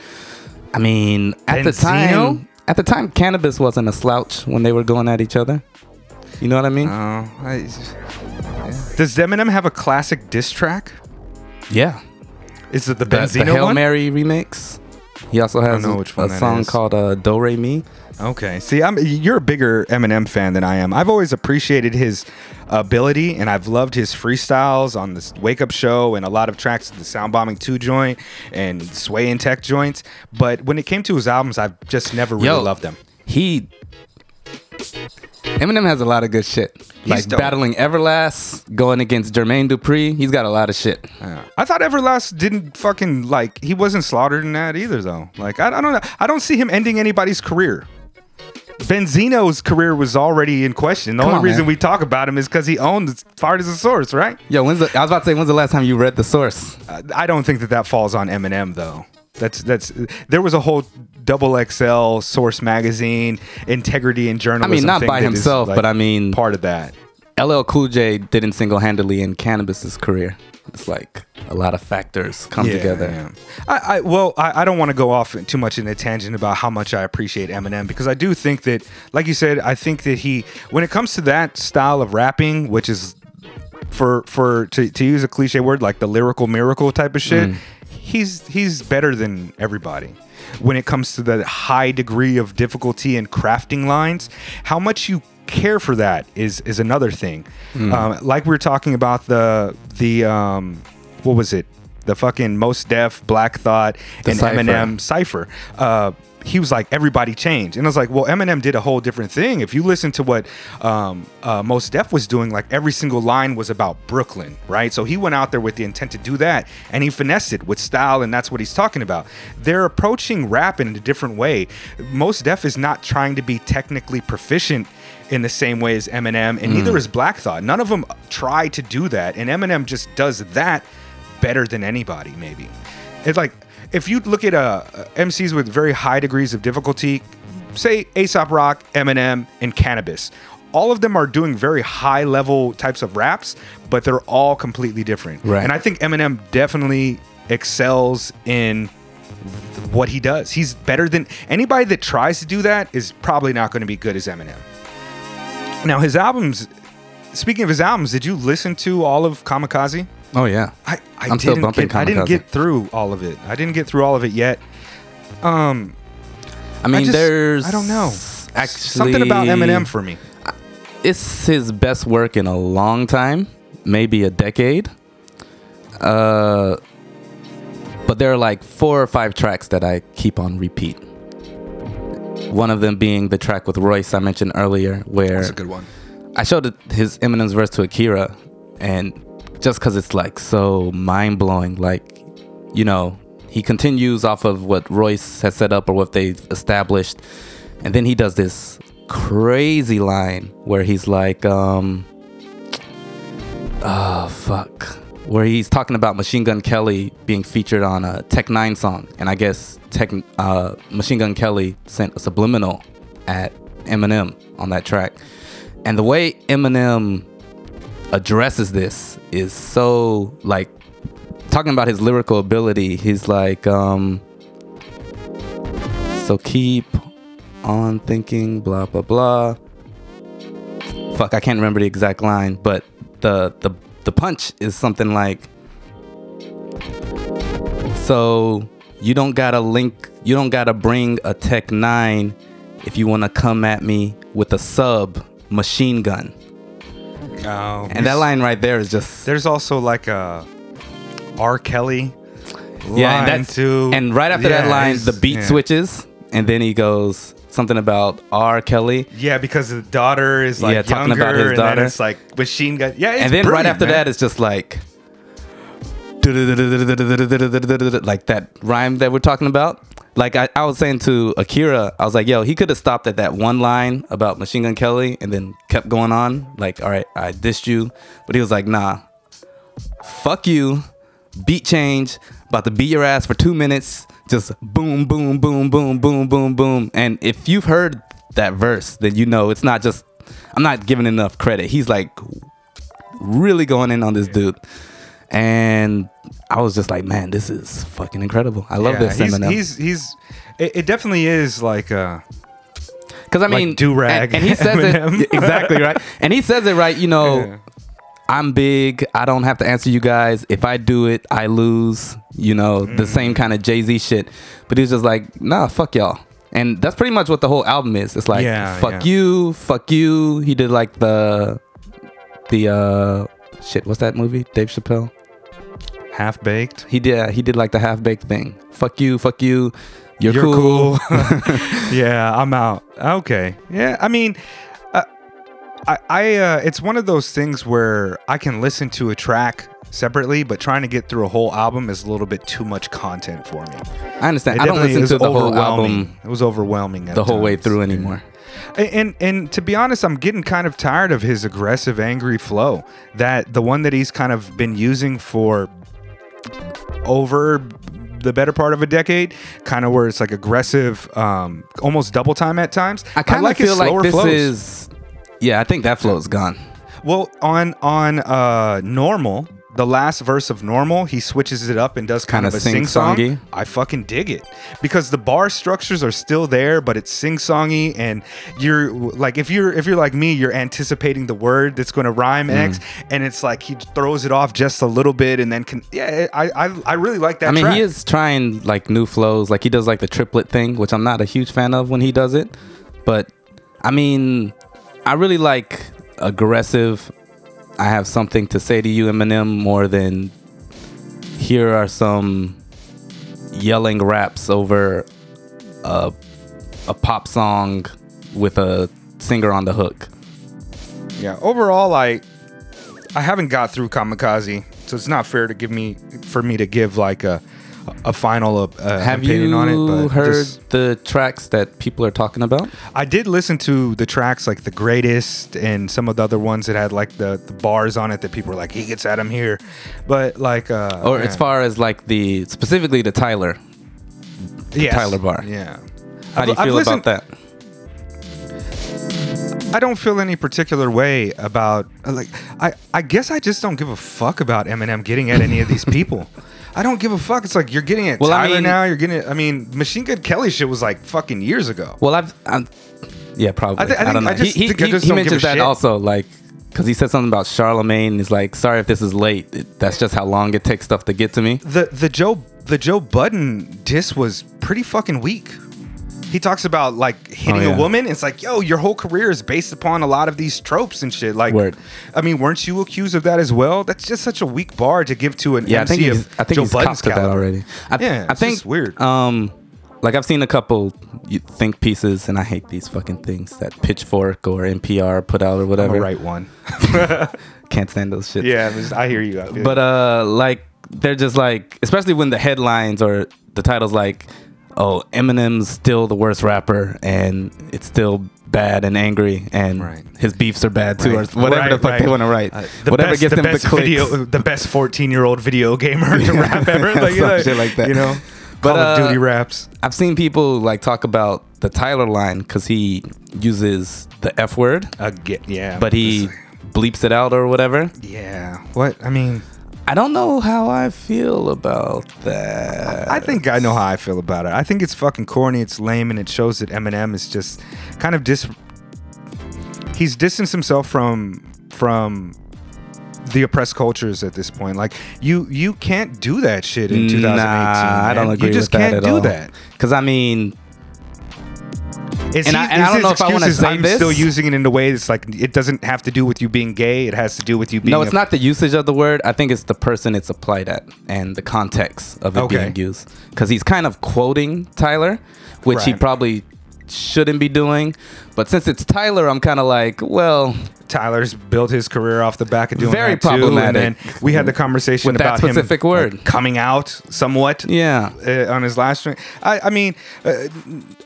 I mean, at the time at the time Canibus wasn't a slouch when they were going at each other. You know what I mean? Oh, I, does Eminem have a classic diss track? yeah. Is it the The, Benzino the Hail one? Mary remix. He also has one a song is. called uh, Do Re Mi. Okay. See, I'm you're a bigger Eminem fan than I am. I've always appreciated his ability and I've loved his freestyles on this Wake Up show and a lot of tracks the Sound Bombing 2 joint and Sway and Tech joints, but when it came to his albums, I've just never really Yo. loved them. he Eminem has a lot of good shit. like dope. battling Everlast, going against Jermaine Dupri. He's got a lot of shit. Yeah. I thought Everlast didn't fucking like he wasn't slaughtered in that either though. Like I, I don't know. I don't see him ending anybody's career. Benzino's career was already in question. The Come only on, reason man. we talk about him is because he owned the Fart as a source, right? Yo, when's the, I was about to say, when's the last time you read the source? Uh, I don't think that that falls on Eminem though. That's that's there was a whole double XL source magazine integrity and journalism. I mean, not by himself, like, but I mean, part of that. LL Cool J didn't single handedly in Canibus's career. It's like a lot of factors come together. yeah. I, I well, I, I don't want to go off too much in a tangent about how much I appreciate Eminem because I do think that, like you said, I think that he, when it comes to that style of rapping, which is for for to, to use a cliche word like the lyrical miracle type of shit, mm. he's he's better than everybody. When it comes to the high degree of difficulty in crafting lines, how much you care for that is is another thing. Um, like we were talking about the the um, what was it? The fucking Mos Def Black Thought The and Cypher. Eminem cipher. Uh, he was like everybody changed, and I was like, well, Eminem did a whole different thing. If you listen to what um, uh, Mos Def was doing, like every single line was about Brooklyn, right? So he went out there with the intent to do that, and he finessed it with style, and that's what he's talking about. They're approaching rap in a different way. Mos Def is not trying to be technically proficient in the same way as Eminem, and neither is Black Thought. None of them try to do that, and Eminem just does that better than anybody. Maybe it's like if you look at uh, MCs with very high degrees of difficulty, say Aesop Rock, Eminem, and Canibus. All of them are doing very high level types of raps, but they're all completely different. Right. And I think Eminem definitely excels in what he does. He's better than anybody that tries to do that is probably not going to be good as Eminem. Now his albums. Speaking of his albums, did you listen to all of Kamikaze? Oh yeah. I, I I'm still didn't bumping get, I didn't get through all of it. I didn't get through all of it yet. Um, I mean, just- there's I don't know. Actually, something about Eminem for me. it's his best work in a long time, maybe a decade. Uh, but there are like four or five tracks that I keep on repeat. One of them being the track with Royce I mentioned earlier, where That's a good one. I showed his Eminem's verse to Akira, and just because it's like so mind blowing, like you know, he continues off of what Royce has set up or what they've established, and then he does this crazy line where he's like, um, oh fuck, where he's talking about Machine Gun Kelly being featured on a Tech N9ne song, and I guess Tech uh, Machine Gun Kelly sent a subliminal at Eminem on that track. And the way Eminem addresses this is so like talking about his lyrical ability. He's like, um, so keep on thinking, blah blah blah. Fuck, I can't remember the exact line, but the the the punch is something like, so you don't gotta link, you don't gotta bring a Tech Nine if you wanna come at me with a sub machine gun. Oh, And that line right there is just There's also like a R. Kelly. yeah, and that's too. and right after that line, the beat yeah. switches, and then he goes something about R. Kelly, Yeah, because the daughter is like Yeah, talking younger, about his and daughter. then it's like machine gun. Yeah, it's and then right after man. that, it's just like like that rhyme that we're talking about. Like I, I was saying to Akira, I was like, yo, he could have stopped at that one line about Machine Gun Kelly and then kept going on. Like, all right, I dissed you. But he was like, nah, fuck you, beat change, about to beat your ass for two minutes, just boom, boom, boom, boom, boom, boom, boom. And if you've heard that verse, then you know it's not just, I'm not giving enough credit. He's like really going in on this dude. And I was just like, man, this is fucking incredible. I love Yeah, this he's, Eminem. He's he's it, it definitely is like uh Because I like mean, do-rag and, and he says Eminem. it exactly right. And he says it right. You know, Yeah. I'm big. I don't have to answer you guys. If I do it, I lose. You know, the Mm. same kind of Jay Z shit. But he's just like, nah, fuck y'all. And that's pretty much what the whole album is. It's like, Yeah, fuck yeah. you, fuck you. He did like the, the uh, shit. What's that movie? Dave Chappelle. half baked. He did. He did like the half baked thing. Fuck you, fuck you. You're, You're cool. cool. yeah, I'm out. Okay. Yeah, I mean, I, I, uh, it's one of those things where I can listen to a track separately, but trying to get through a whole album is a little bit too much content for me. I understand. It I don't listen to the whole album It was overwhelming the whole way through anymore. And, and and to be honest, I'm getting kind of tired of his aggressive, angry flow. That the one that he's kind of been using for over the better part of a decade, kind of where it's like aggressive, um, almost double time at times. I kind of like feel like this flows. is. Yeah, I think that flow's gone. well on on uh normal. The last verse of normal, he switches it up and does kind of a sing song. I fucking dig it because the bar structures are still there, but it's sing songy, and you're like, if you're if you're like me, you're anticipating the word that's going to rhyme X, Mm. and it's like he throws it off just a little bit, and then can yeah, I I, I really like that. I mean, track. he is trying like new flows. Like he does like the triplet thing, which I'm not a huge fan of when he does it. But I mean, I really like aggressive. I have something to say to you, Eminem, more than here are some yelling raps over a a pop song with a singer on the hook. Yeah. Overall, I I haven't got through Kamikaze, so it's not fair to give me for me to give like a a final uh, Have opinion on it. But you heard just- the tracks that people are talking about? I did listen to the tracks like the greatest and some of the other ones that had like the, the bars on it that people were like he gets at him here, but like uh, Or yeah. as far as like the specifically the Tyler Yes. Tyler bar. Yeah. How do you I've- I've feel about that? I don't feel any particular way about like I I guess I just don't give a fuck about Eminem getting at any of these people. I don't give a fuck. It's like you're getting it. Well, I mean- now. You're getting. it. I mean, Machine Gun Kelly shit was like fucking years ago. Well, I've, I'm, yeah, probably. I thi- I I, don't know. I just he he, just he mentions that shit. also, like, because he said something about Charlemagne. He's like, sorry if this is late. It- that's just how long it takes stuff to get to me. The the Joe the Joe Budden diss was pretty fucking weak. He talks about like hitting Oh, yeah. a woman. It's like, yo, your whole career is based upon a lot of these tropes and shit. Like, Word. I mean, weren't you accused of that as well? That's just such a weak bar to give to an Yeah, I think he's, I think Joe he's Budden's that already. I, Yeah, I it's think weird. Um, like I've seen a couple think pieces, and I hate these fucking things that Pitchfork or NPR put out or whatever. a right one. Can't stand those shit. yeah, just- I hear you. I But uh, like they're just like, especially when the headlines or the titles like, "Oh, Eminem's still the worst rapper, and it's still bad and angry, and Right. his beefs are bad too, Right. or whatever Right, the fuck they want to write. Uh, the whatever best, gets the them the best clicks. video, the best 14 year old video gamer to rap ever, like, you Some know, shit like that. You know, But, Call of uh, Duty raps. I've seen people like talk about the Tyler line because he uses the F word, Uh, yeah, but he bleeps it out or whatever. yeah. What I mean, I don't know how I feel about that. I think I know how I feel about it. I think it's fucking corny. It's lame, and it shows that Eminem is just kind of dis. He's distanced himself from from the oppressed cultures at this point. Like you, you can't do that shit in 2018. Nah, I don't agree You just with can't at do all. that. Because I mean, Is And he, I- and I don't know if I want to say I'm this. still using it in a way that's like it doesn't have to do with you being gay. It has to do with you being. no, it's a- not the usage of the word. I think it's the person it's applied at and the context of it Okay. being used. Because he's kind of quoting Tyler, which he probably shouldn't be doing. But since it's Tyler, I'm kind of like, well, Tyler's built his career off the back of doing Very that too. And then we had the conversation With that about him specific like, word. coming out somewhat. yeah. uh, on his last string. I, I mean, uh,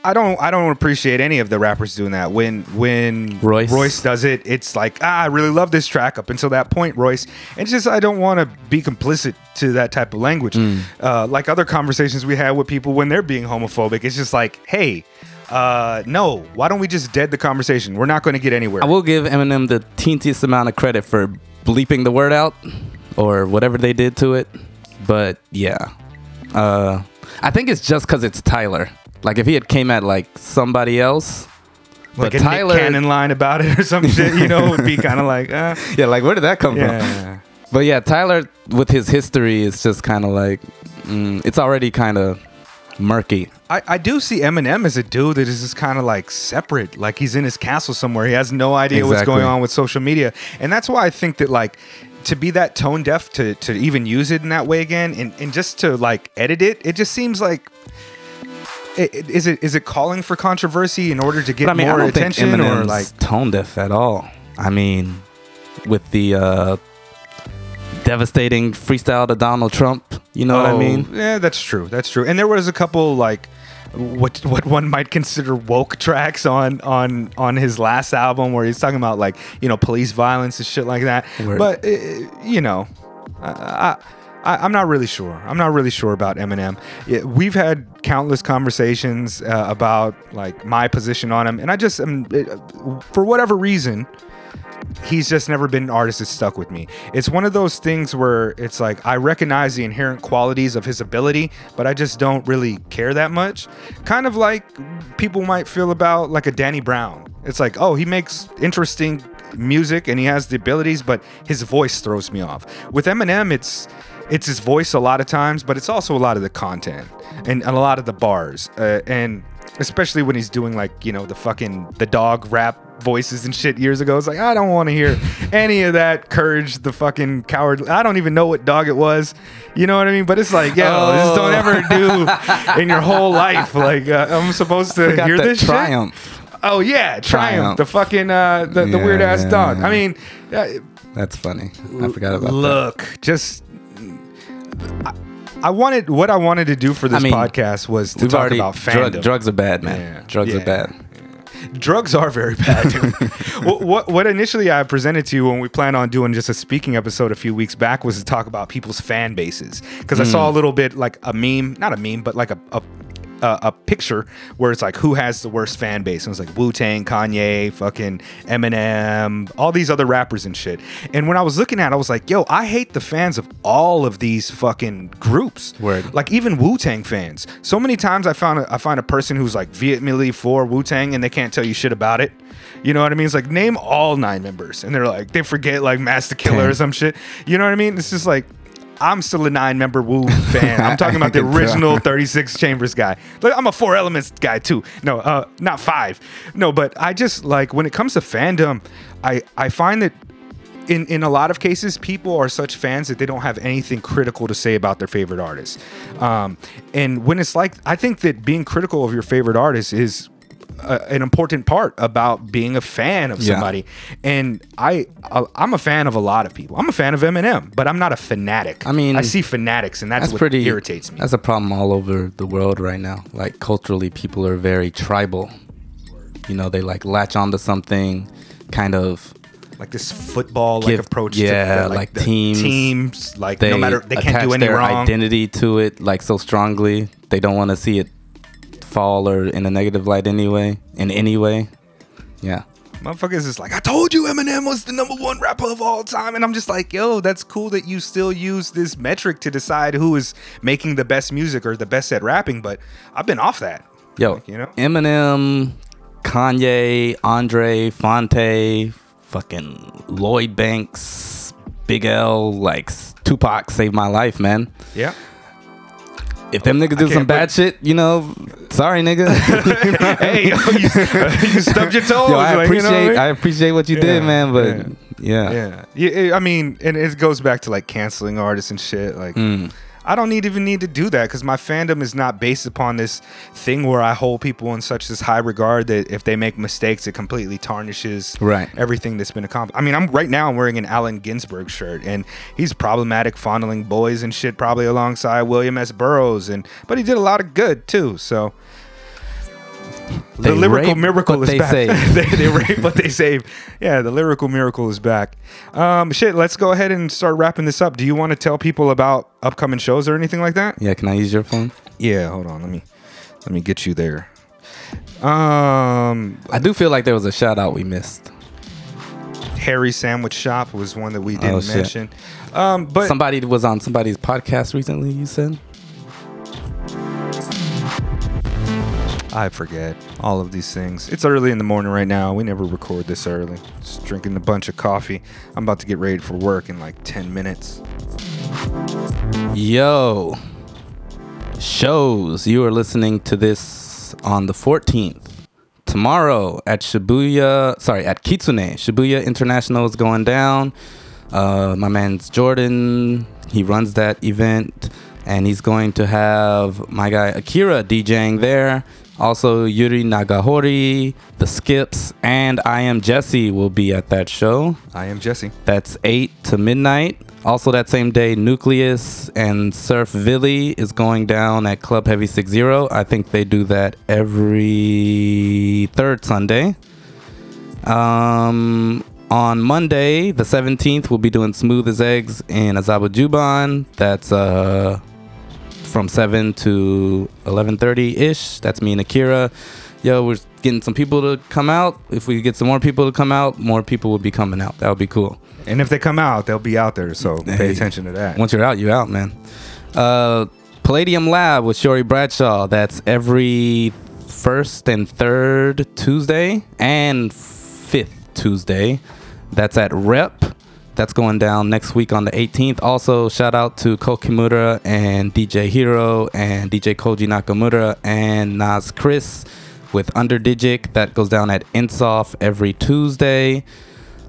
I don't, I don't appreciate any of the rappers doing that. When, when Royce. does it, it's like, ah, I really love this track up until that point, Royce. And just, I don't want to be complicit to that type of language. Mm. Uh, like other conversations we had with people when they're being homophobic, it's just like, hey. Uh, no, why don't we just dead the conversation? We're not going to get anywhere. I will give Eminem the teensiest amount of credit for bleeping the word out or whatever they did to it. But yeah, uh, I think it's just because it's Tyler. Like if he had came at like somebody else, like but a Tyler- Nick Cannon line about it or some shit, you know, would be kind of like, uh, yeah, like where did that come from? But yeah, Tyler with his history is just kind of like mm, it's already kind of murky. I, I do see Eminem as a dude that is just kind of like separate, like he's in his castle somewhere. He has no idea what's going on with social media, and that's why I think that like to be that tone deaf to to even use it in that way again, and and just to like edit it, it just seems like. Is it is it calling for controversy in order to get But I mean, more attention or like tone deaf at all. I mean, with the uh, devastating freestyle to Donald Trump, you know what I Oh, mean? Yeah, that's true. That's true. And there was a couple like what what one might consider woke tracks on on on his last album where he's talking about like you know police violence and shit like that. Word. But uh, you know, I, I I'm not really sure. I'm not really sure about Eminem. Yeah, we've had countless conversations uh, about like my position on him, and I just um, uh, for whatever reason he's just never been an artist that stuck with me. It's one of those things where it's like I recognize the inherent qualities of his ability, but I just don't really care that much. Kind of like people might feel about like a Danny Brown. It's like, oh, he makes interesting music and he has the abilities, but his voice throws me off. With Eminem, it's it's his voice a lot of times, but it's also a lot of the content and, and a lot of the bars. Uh, and especially when he's doing like, you know, the fucking the dog rap voices and shit years ago. It's like I don't want to hear any of that courage, the fucking coward. I don't even know what dog it was. You know what I mean? But it's like, yo, this don't Oh. ever do in your whole life. Like uh, I'm supposed to hear that this shit. triumph. Oh yeah, Triumph, Triumph. the fucking uh, the, the Yeah, weird ass yeah, dog. yeah. I mean, uh, That's funny. I forgot about that. look, just. I, I wanted what I wanted to do for this I mean, podcast was to talk already about drug, drugs are bad, man. Yeah, Drugs yeah. are bad. Drugs are very bad. What, what what initially I presented to you when we planned on doing just a speaking episode a few weeks back was to talk about people's fan bases because I Hmm. saw a little bit like a meme, not a meme, but like a, a a, a picture where it's like who has the worst fan base. And it was like Wu Tang, Kanye, fucking Eminem, all these other rappers and shit. And when I was looking at, it, I was like, yo, I hate the fans of all of these fucking groups. Word. Like even Wu Tang fans. So many times I found a, I find a person who's like vehemently for Wu Tang and they can't tell you shit about it. You know what I mean? It's like name all nine members, and they're like they forget like Master Killer or some shit. You know what I mean? It's just like I'm still a nine member Wu fan. I'm talking about the I can tell. original 36 Chambers guy. Like I'm a Four Elements guy too. No, uh, not five. No, but I just like when it comes to fandom, I I find that in in a lot of cases, people are such fans that they don't have anything critical to say about their favorite artist. Um, and when it's like, I think that being critical of your favorite artist is a, an important part about being a fan of Yeah. somebody. And I, I I'm a fan of a lot of people. I'm a fan of Eminem, but I'm not a fanatic. I mean, I see fanatics, and that's, That's what pretty irritates me. That's a problem all over the world right now. Like culturally, people are very tribal. You know, they like latch onto something, kind of. like this football like approach yeah, to like the teams. teams like They no matter they can't do any their wrong identity to it like so strongly. They don't want to see it fall or in a negative light anyway. In any way, yeah. Motherfuckers is like, I told you Eminem was the number one rapper of all time. And I'm just like, yo, that's cool that you still use this metric to decide who is making the best music or the best at rapping, but I've been off that. Yo, Like, you know? Eminem, Kanye, Andre, Fonte, fucking Lloyd Banks, Big L, like Tupac saved my life, man. Yeah. If them niggas do some bad shit, you know, sorry, nigga. hey, yo, you, you stubbed your toes. Yo, I like, you know appreciate, I mean? I appreciate what you Yeah, did, man. But yeah, yeah. yeah. I mean, and it goes back to like canceling artists and shit. Like, Mm. I don't need even need to do that because my fandom is not based upon this thing where I hold people in such this high regard that if they make mistakes, it completely tarnishes Right. everything that's been accomplished. I mean, I'm right now I'm wearing an Allen Ginsberg shirt, and he's problematic, fondling boys and shit, probably alongside William S. Burroughs, and but he did a lot of good too. So. The They lyrical rape, miracle is they back. they, they rape, but they save. Yeah, the lyrical miracle is back. Um, shit, let's go ahead and start wrapping this up. Do you want to tell people about upcoming shows or anything like that? yeah. Can I use your phone? Yeah, hold on. Let me let me get you there. Um, I do feel like there was a shout out we missed. Harry Sandwich Shop was one that we didn't Oh, mention. Um, but Somebody was on somebody's podcast recently. You said. I forget all of these things. It's early in the morning right now. We never record this early. Just drinking a bunch of coffee. I'm about to get ready for work in like 10 minutes. Yo, shows. You are listening to this on the 14th. Tomorrow at Shibuya, sorry, at Kitsune. Shibuya International is going down. Uh, my man's Jordan. He runs that event. And he's going to have my guy Akira DJing there. Also, Yuri Nagahori, The Skips, and I Am Jesse will be at that show. I am Jesse. That's 8 to midnight. Also, that same day, Nucleus and Surf Villy is going down at Club Heavy 60. I think they do that every third Sunday. Um, on Monday, the 17th, we'll be doing Smooth as Eggs in Azabu Juban. That's uh, from 7 to 11.30 ish. That's me and Akira. Yo, we're getting some people to come out. If we get some more people to come out, more people will be coming out. That would be cool. And if they come out, they'll be out there. So Hey. pay attention to that. Once you're out, you're out, man. Uh, Palladium Lab with Shori Bradshaw. That's every first and third Tuesday and fifth Tuesday. That's at Rep. That's going down next week on the 18th. Also, shout out to Kokimura and DJ Hero and DJ Koji Nakamura and Nas Chris with Underdigic. That goes down at Insoft every Tuesday.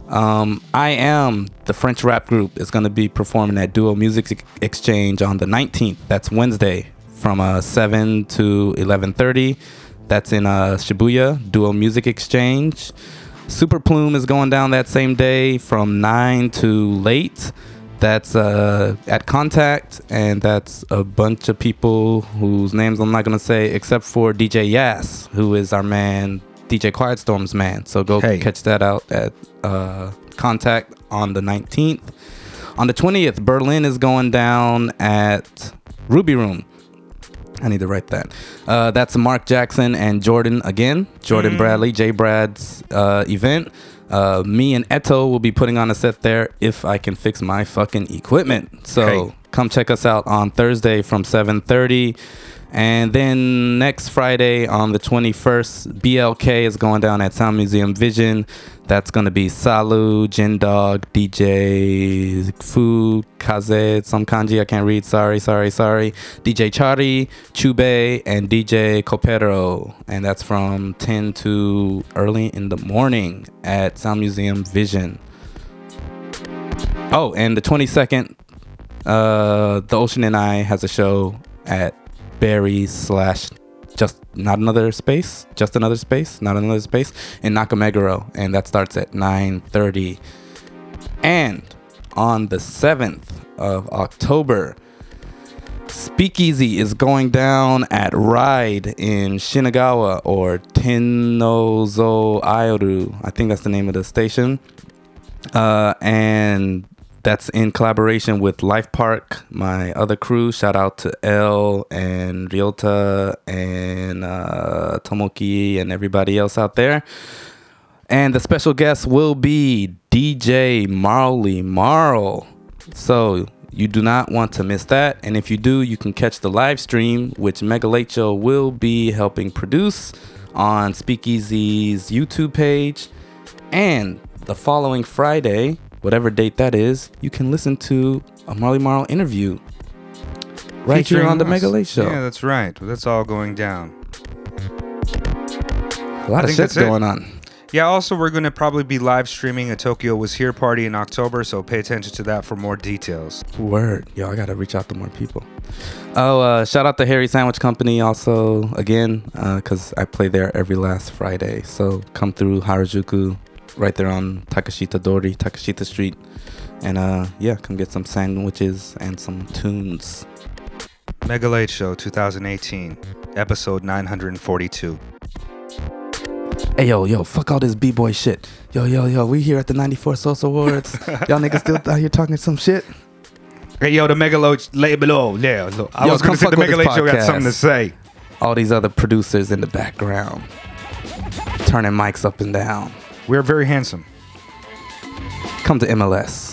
Um, I am the French rap group is going to be performing at Duo Music Exchange on the 19th. That's Wednesday from uh, 7 to 11:30. That's in uh, Shibuya Duo Music Exchange. Super Plume is going down that same day from 9 to late. That's uh, at Contact, and that's a bunch of people whose names I'm not gonna say, except for DJ Yas, who is our man, DJ Quiet Storm's man. So go Hey. catch that out at uh, Contact on the 19th. On the 20th, Berlin is going down at Ruby Room. I need to write that. Uh, that's Mark Jackson and Jordan again. Jordan Bradley, J Brad's uh, event. Uh, me and Eto will be putting on a set there if I can fix my fucking equipment. So come check us out on Thursday from 7:30. And then next Friday on the 21st, BLK is going down at Sound Museum Vision. That's going to be Salu, Jin Dogg, DJ Fu, Kaze, some kanji I can't read. Sorry, sorry, sorry. DJ Chari, Chube, and DJ Copero. And that's from 10 to early in the morning at Sound Museum Vision. Oh, and the 22nd, uh, The Ocean and I has a show at Barry slash just not another space, just another space, not another space in Nakameguro, and that starts at 9:30. And on the 7th of October, Speakeasy is going down at Ride in Shinagawa or Tennozo Aoru. I think that's the name of the station. Uh, and that's in collaboration with Life Park, my other crew. Shout out to L and Ryota and uh, Tomoki and everybody else out there. And the special guest will be DJ Marley Marl. So you do not want to miss that. And if you do, you can catch the live stream, which Mega Late Show will be helping produce on Speakeasy's YouTube page. And the following Friday, whatever date that is, you can listen to a Marley Marl interview right here Featuring on the us. Mega Late Show. Yeah, that's right. That's all going down. a lot I of shit's it. going on. Yeah, also, we're going to probably be live streaming a Tokyo Was Here party in October, so pay attention to that for more details. Word. Yo, I gotta reach out to more people. Oh, uh, shout out to Harry Sandwich Company also again, because I play there every last Friday. So come through Harajuku, right there on Takeshita Dori, Takeshita Street, and uh, yeah, come get some sandwiches and some tunes. Mega Late Show 2018, episode 942. Hey yo, yo, fuck all this b-boy shit. Yo, yo, yo, we here at the 94 Source Awards. Y'all niggas still out here talking some shit? Hey, yo, the Mega Late Late below. Yeah, look, I Yo, was gonna say the Mega Late Show got something to say. All these other producers in the background, turning mics up and down. We're very handsome. Come to MLS.